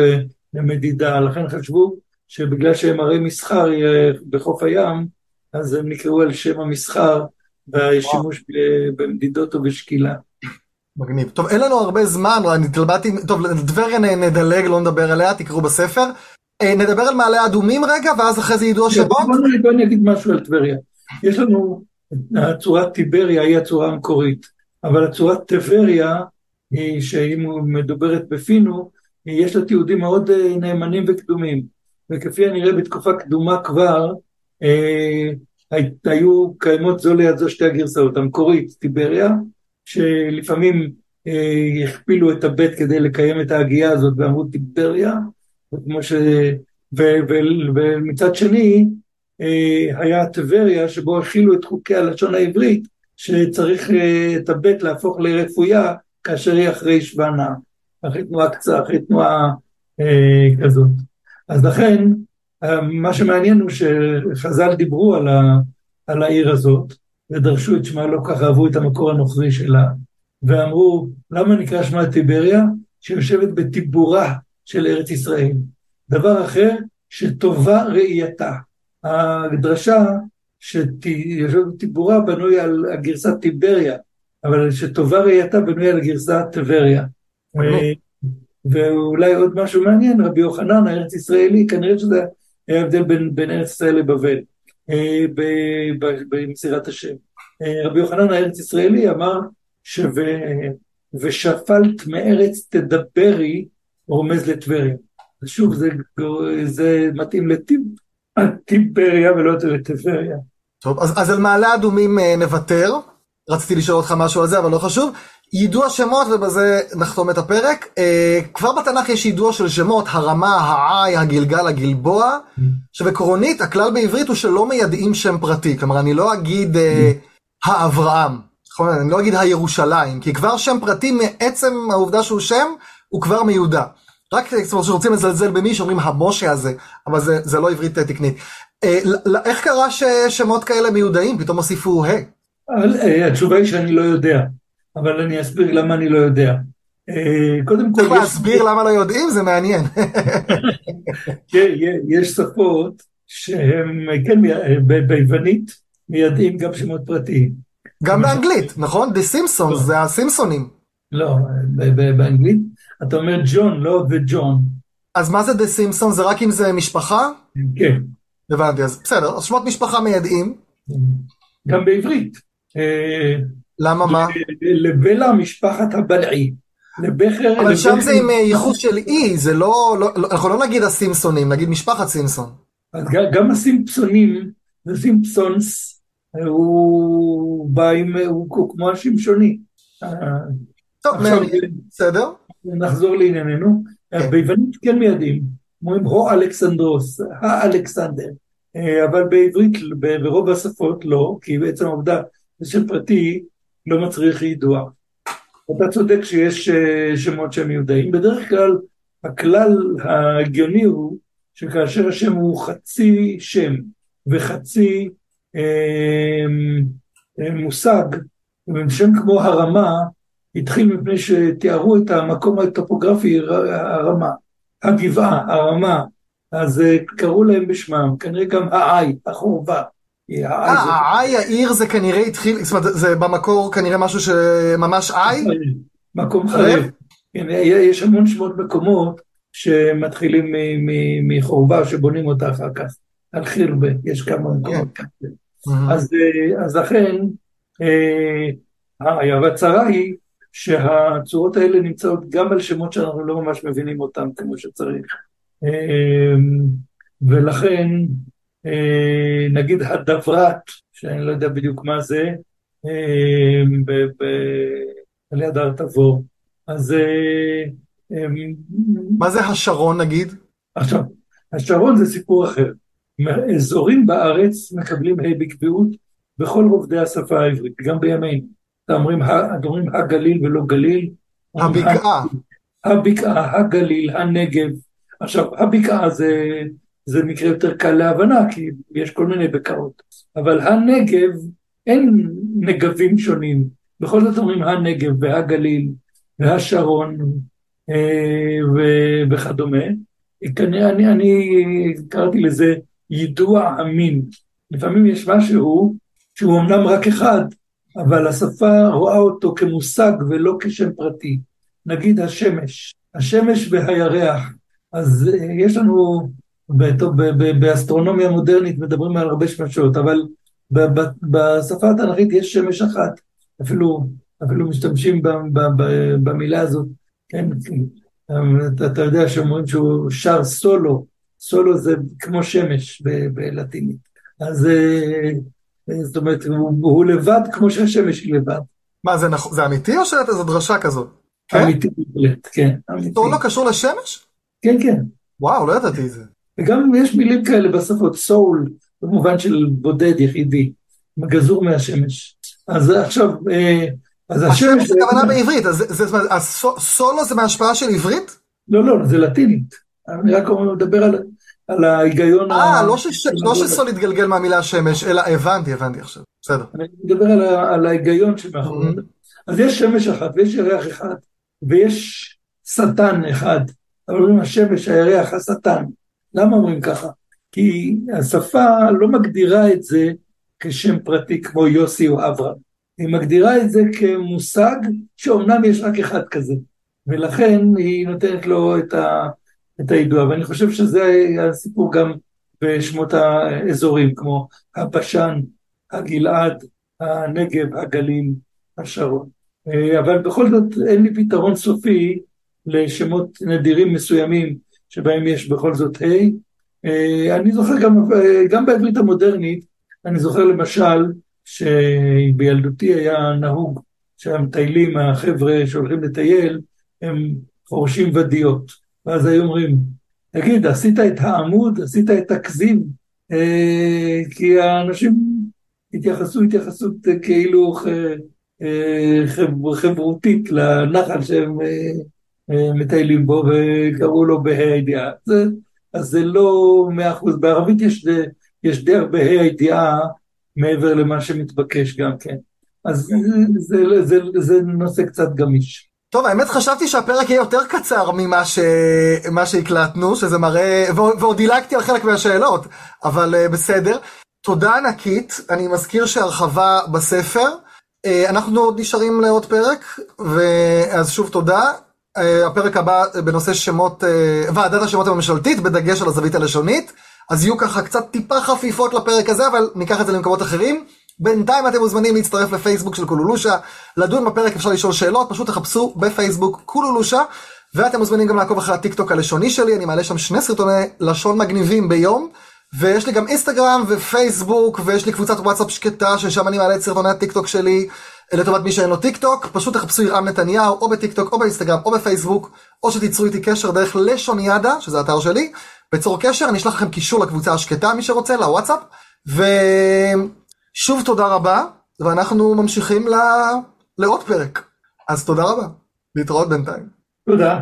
למדידה, לכן חשבו שבגלל שהם ערי מסחר בחוף הים, אז הם נקראו על שם המסחר והשימוש במדידות ובשקילה. מגניב. טוב, אין לנו הרבה זמן, אני התלבטתי, טוב, טבריה נדלג, לא נדבר עליה, תקראו בספר. אה, נדבר על מעלה אדומים רגע, ואז אחרי זה ידעו השמות? בוא אני אגיד משהו על טבריה. יש לנו, הצורת טיבריה היא הצורה המקורית, אבל הצורת טבריה, שהיא מדוברת בפינו, יש לה תיעודים מאוד אה, נאמנים וקדומים. וכפי הנראה בתקופה קדומה כבר, אה, היו קיימות זו ליד זו שתי הגרסאות, המקורית, טיבריה, שלפעמים הכפילו את הבית כדי לקיים את ההגייה הזאת ואמרו טיבריה, וכמו ש... ו... ו... ומצד שני, אה, היה טבריה שבו הכילו את חוקי הלשון העברית, שצריך אה, את הבית להפוך לרפויה כאשר היא אחרי שוונה, אחרי תנועה קצרה, אחרי תנועה אה, כזאת. אז לכן, אה, מה שמעניין הוא שחז"ל דיברו על, ה, על העיר הזאת, ודרשו את שמה, לא כך אהבו את המקור הנוכרי שלה, ואמרו, למה נקרא שמה טיבריה? שיושבת בטיבורה של ארץ ישראל. דבר אחר, שטובה ראייתה. הדרשה שיושבת בטיבורה בנוי על הגרסת טיבריה, אבל שטובה ראייתה בנוי על גרסת טבריה. ואולי עוד משהו מעניין, רבי יוחנן הארץ ישראלי, כנראה שזה היה הבדל בין, בין ארץ ישראל לבבל, אה, במסירת השם. אה, רבי יוחנן הארץ ישראלי אמר שו, ושפלת מארץ תדברי רומז לטבריה. שוב, זה, זה מתאים לטיבריה ולא לטבריה. טוב, אז, אז על מעלה אדומים אה, נוותר. רציתי לשאול אותך משהו על זה, אבל לא חשוב. יידוע שמות, ובזה נחתום את הפרק. Uh, כבר בתנ"ך יש יידוע של שמות, הרמה, העי, הגלגל, הגלבוע, שבקורונית, הכלל בעברית הוא שלא מיידעים שם פרטי. כלומר, אני לא אגיד uh, האברהם, נכון? אני לא אגיד הירושלים, כי כבר שם פרטי מעצם העובדה שהוא שם, הוא כבר מיודע. רק זאת אומרת שרוצים לזלזל במי שאומרים המשה הזה, אבל זה, זה לא עברית תקנית. Uh, איך קרה ששמות כאלה מיודעים? פתאום הוסיפו ה'. התשובה היא שאני לא יודע. אבל אני אסביר למה אני לא יודע. אה, קודם כל... צריך להסביר למה לא יודעים? זה מעניין. יש שפות שהם, כן, ביוונית מיידעים גם שמות פרטיים. גם באנגלית, נכון? The Simpsons, לא. זה הסימפסונים. לא, באנגלית אתה אומר ג'ון, לא וג'ון. אז מה זה דה סימפסון? זה רק אם זה משפחה? כן. הבנתי, אז בסדר, אז שמות משפחה מיידעים. גם בעברית. אה, למה מה? לבלע משפחת הבלעי. לבכר... אבל שם זה עם אה, ייחוד של אי, זה לא, לא, לא- אנחנו לא נגיד הסימפסונים, נגיד משפחת סימפסון. אז גם הסימפסונים, זה סימפסונס, הוא בא עם, הוא כמו השמשוני. אה, טוב, בסדר. נחזור לענייננו. כן. ביוונית כן מיידעים, אומרים הו אלכסנדרוס, האלכסנדר, אה, אבל בעברית ברוב השפות לא, כי בעצם העובדה שם פרטי לא מצריך יידוע. אתה צודק שיש אה, שמות שהם מיודעים, בדרך כלל הכלל ההגיוני הוא שכאשר השם הוא חצי שם וחצי אה, אה, מושג, שם כמו הרמה התחיל מפני שתיארו את המקום הטופוגרפי הרמה, הגבעה, הרמה, אז אה, קראו להם בשמם, כנראה גם העי, החורבה. העי אה, העי העיר זה כנראה התחיל, זאת אומרת, זה במקור כנראה משהו שממש עי? מקום חרב? כן, יש המון שמות מקומות שמתחילים מחורבה שבונים אותה אחר כך, על חירבה, יש כמה מקומות כאלה. אז, אה, לכן, אה, והצרה היא שהצורות האלה נמצאות גם על שמות שאנחנו לא ממש מבינים אותם כמו שצריך. אה, ולכן, אה, נגיד הדברת, שאני לא יודע בדיוק מה זה, ב- על יד הר תבור, אז אה, אה, מה זה השרון נגיד? עכשיו, השרון זה סיפור אחר. אזורים בארץ מקבלים ה' בקביעות בכל רובדי השפה העברית, גם בימינו. אומרים, אומרים הגליל ולא גליל. הבקעה. הבקעה, הגליל, הנגב. עכשיו, הבקעה זה, זה מקרה יותר קל להבנה, כי יש כל מיני בקעות. אבל הנגב, אין נגבים שונים. בכל זאת אומרים הנגב והגליל והשרון אה, וכדומה. כנראה אני, אני קראתי לזה יידוע המין. לפעמים יש משהו שהוא אמנם רק אחד, אבל השפה רואה אותו כמושג ולא כשם פרטי. נגיד השמש, השמש והירח. אז אה, יש לנו, ב- ב- ב- באסטרונומיה מודרנית מדברים על הרבה שמשות, אבל בשפה התנ"כית יש שמש אחת, אפילו, אפילו משתמשים במילה הזאת, כן? אתה, אתה יודע שאומרים שהוא שר סולו, סולו זה כמו שמש בלטינית. אז אה, זאת אומרת, הוא, הוא לבד כמו שהשמש היא לבד. מה, זה נכון- זה אמיתי או שזו דרשה כזאת? כן? אמיתי בהחלט, כן, אמיתי. לא קשור לשמש? כן, כן. וואו, לא ידעתי את זה. וגם יש מילים כאלה בשפות, סול, במובן של בודד, יחידי, גזור מהשמש. אז עכשיו, אה, אז השמש זה כוונה בעברית, אז סולו זה מהשפעה של עברית? לא, לא, זה לטינית. אני רק אומר- מדבר על, על ההיגיון. אה, לא לא שסול התגלגל מהמילה שמש, אלא הבנתי, הבנתי עכשיו. בסדר. אני מדבר על, ה- על ההיגיון שמאחורי זה. אז יש שמש אחת ויש ירח אחד ויש שטן אחד. אבל אומרים השמש, הירח, השטן. למה אומרים ככה? כי השפה לא מגדירה את זה כשם פרטי כמו יוסי או אברהם. היא מגדירה את זה כמושג שאומנם יש רק אחד כזה. ולכן היא נותנת לו את, ה, את הידוע. ואני חושב שזה הסיפור גם בשמות האזורים, כמו הבשן, הגלעד, הנגב, הגליל, השרון. אה, אבל בכל זאת אין לי פתרון סופי לשמות נדירים מסוימים שבהם יש בכל זאת ה'. אה, אני זוכר גם, אה, גם בעברית המודרנית, אני זוכר למשל שבילדותי היה נהוג שהמטיילים, החבר'ה שהולכים לטייל, הם חורשים ודיות. ואז היו אומרים, תגיד, עשית את העמוד, עשית את הכזיב? אה, כי האנשים התייחסו התייחסות אה, כאילו ח- אה, חב- חברותית לנחל שהם אה, אה, מטיילים בו וקראו לו בה"א הידיעה. זה- אז זה לא מאה אחוז, בערבית יש יש די הרבה ה"א הידיעה מעבר למה שמתבקש גם כן. אז זה, זה, זה, זה נושא קצת גמיש. טוב, האמת חשבתי שהפרק יהיה יותר קצר ממה ש... שהקלטנו, שזה מראה, ועוד ועוד דילגתי על חלק מהשאלות, אבל uh, בסדר. תודה ענקית, אני מזכיר שהרחבה בספר. Uh, אנחנו עוד נשארים לעוד פרק, ואז שוב תודה. אה, הפרק הבא בנושא שמות, אה, ועדת השמות הממשלתית, בדגש על הזווית הלשונית. אז יהיו ככה קצת טיפה חפיפות לפרק הזה, אבל ניקח את זה למקומות אחרים. בינתיים אתם מוזמנים להצטרף לפייסבוק של קולולושה, לדון בפרק אפשר לשאול שאלות, פשוט תחפשו בפייסבוק קולולושה, ואתם מוזמנים גם לעקוב אחרי הטיק טוק הלשוני שלי, אני מעלה שם שני סרטוני לשון מגניבים ביום, ויש לי גם אינסטגרם ופייסבוק, ויש לי קבוצת וואטסאפ שקטה, ששם אני מעלה את סרטוני הטיק טוק שלי, לטובת מי שאין לו טיק טוק, פשוט תחפשו ירעם נתניהו, או בטיק טוק, או באינסטגרם, או בפייסבוק, או שתיצרו איתי קשר דרך לשוניאדה, שזה האתר שלי, בצור קשר, אני אשלח לכם קישור לקבוצה השקטה, מי שרוצה, לוואטסאפ, ושוב תודה רבה, ואנחנו ממשיכים ל... לעוד פרק. אז תודה רבה, להתראות בינתיים. תודה.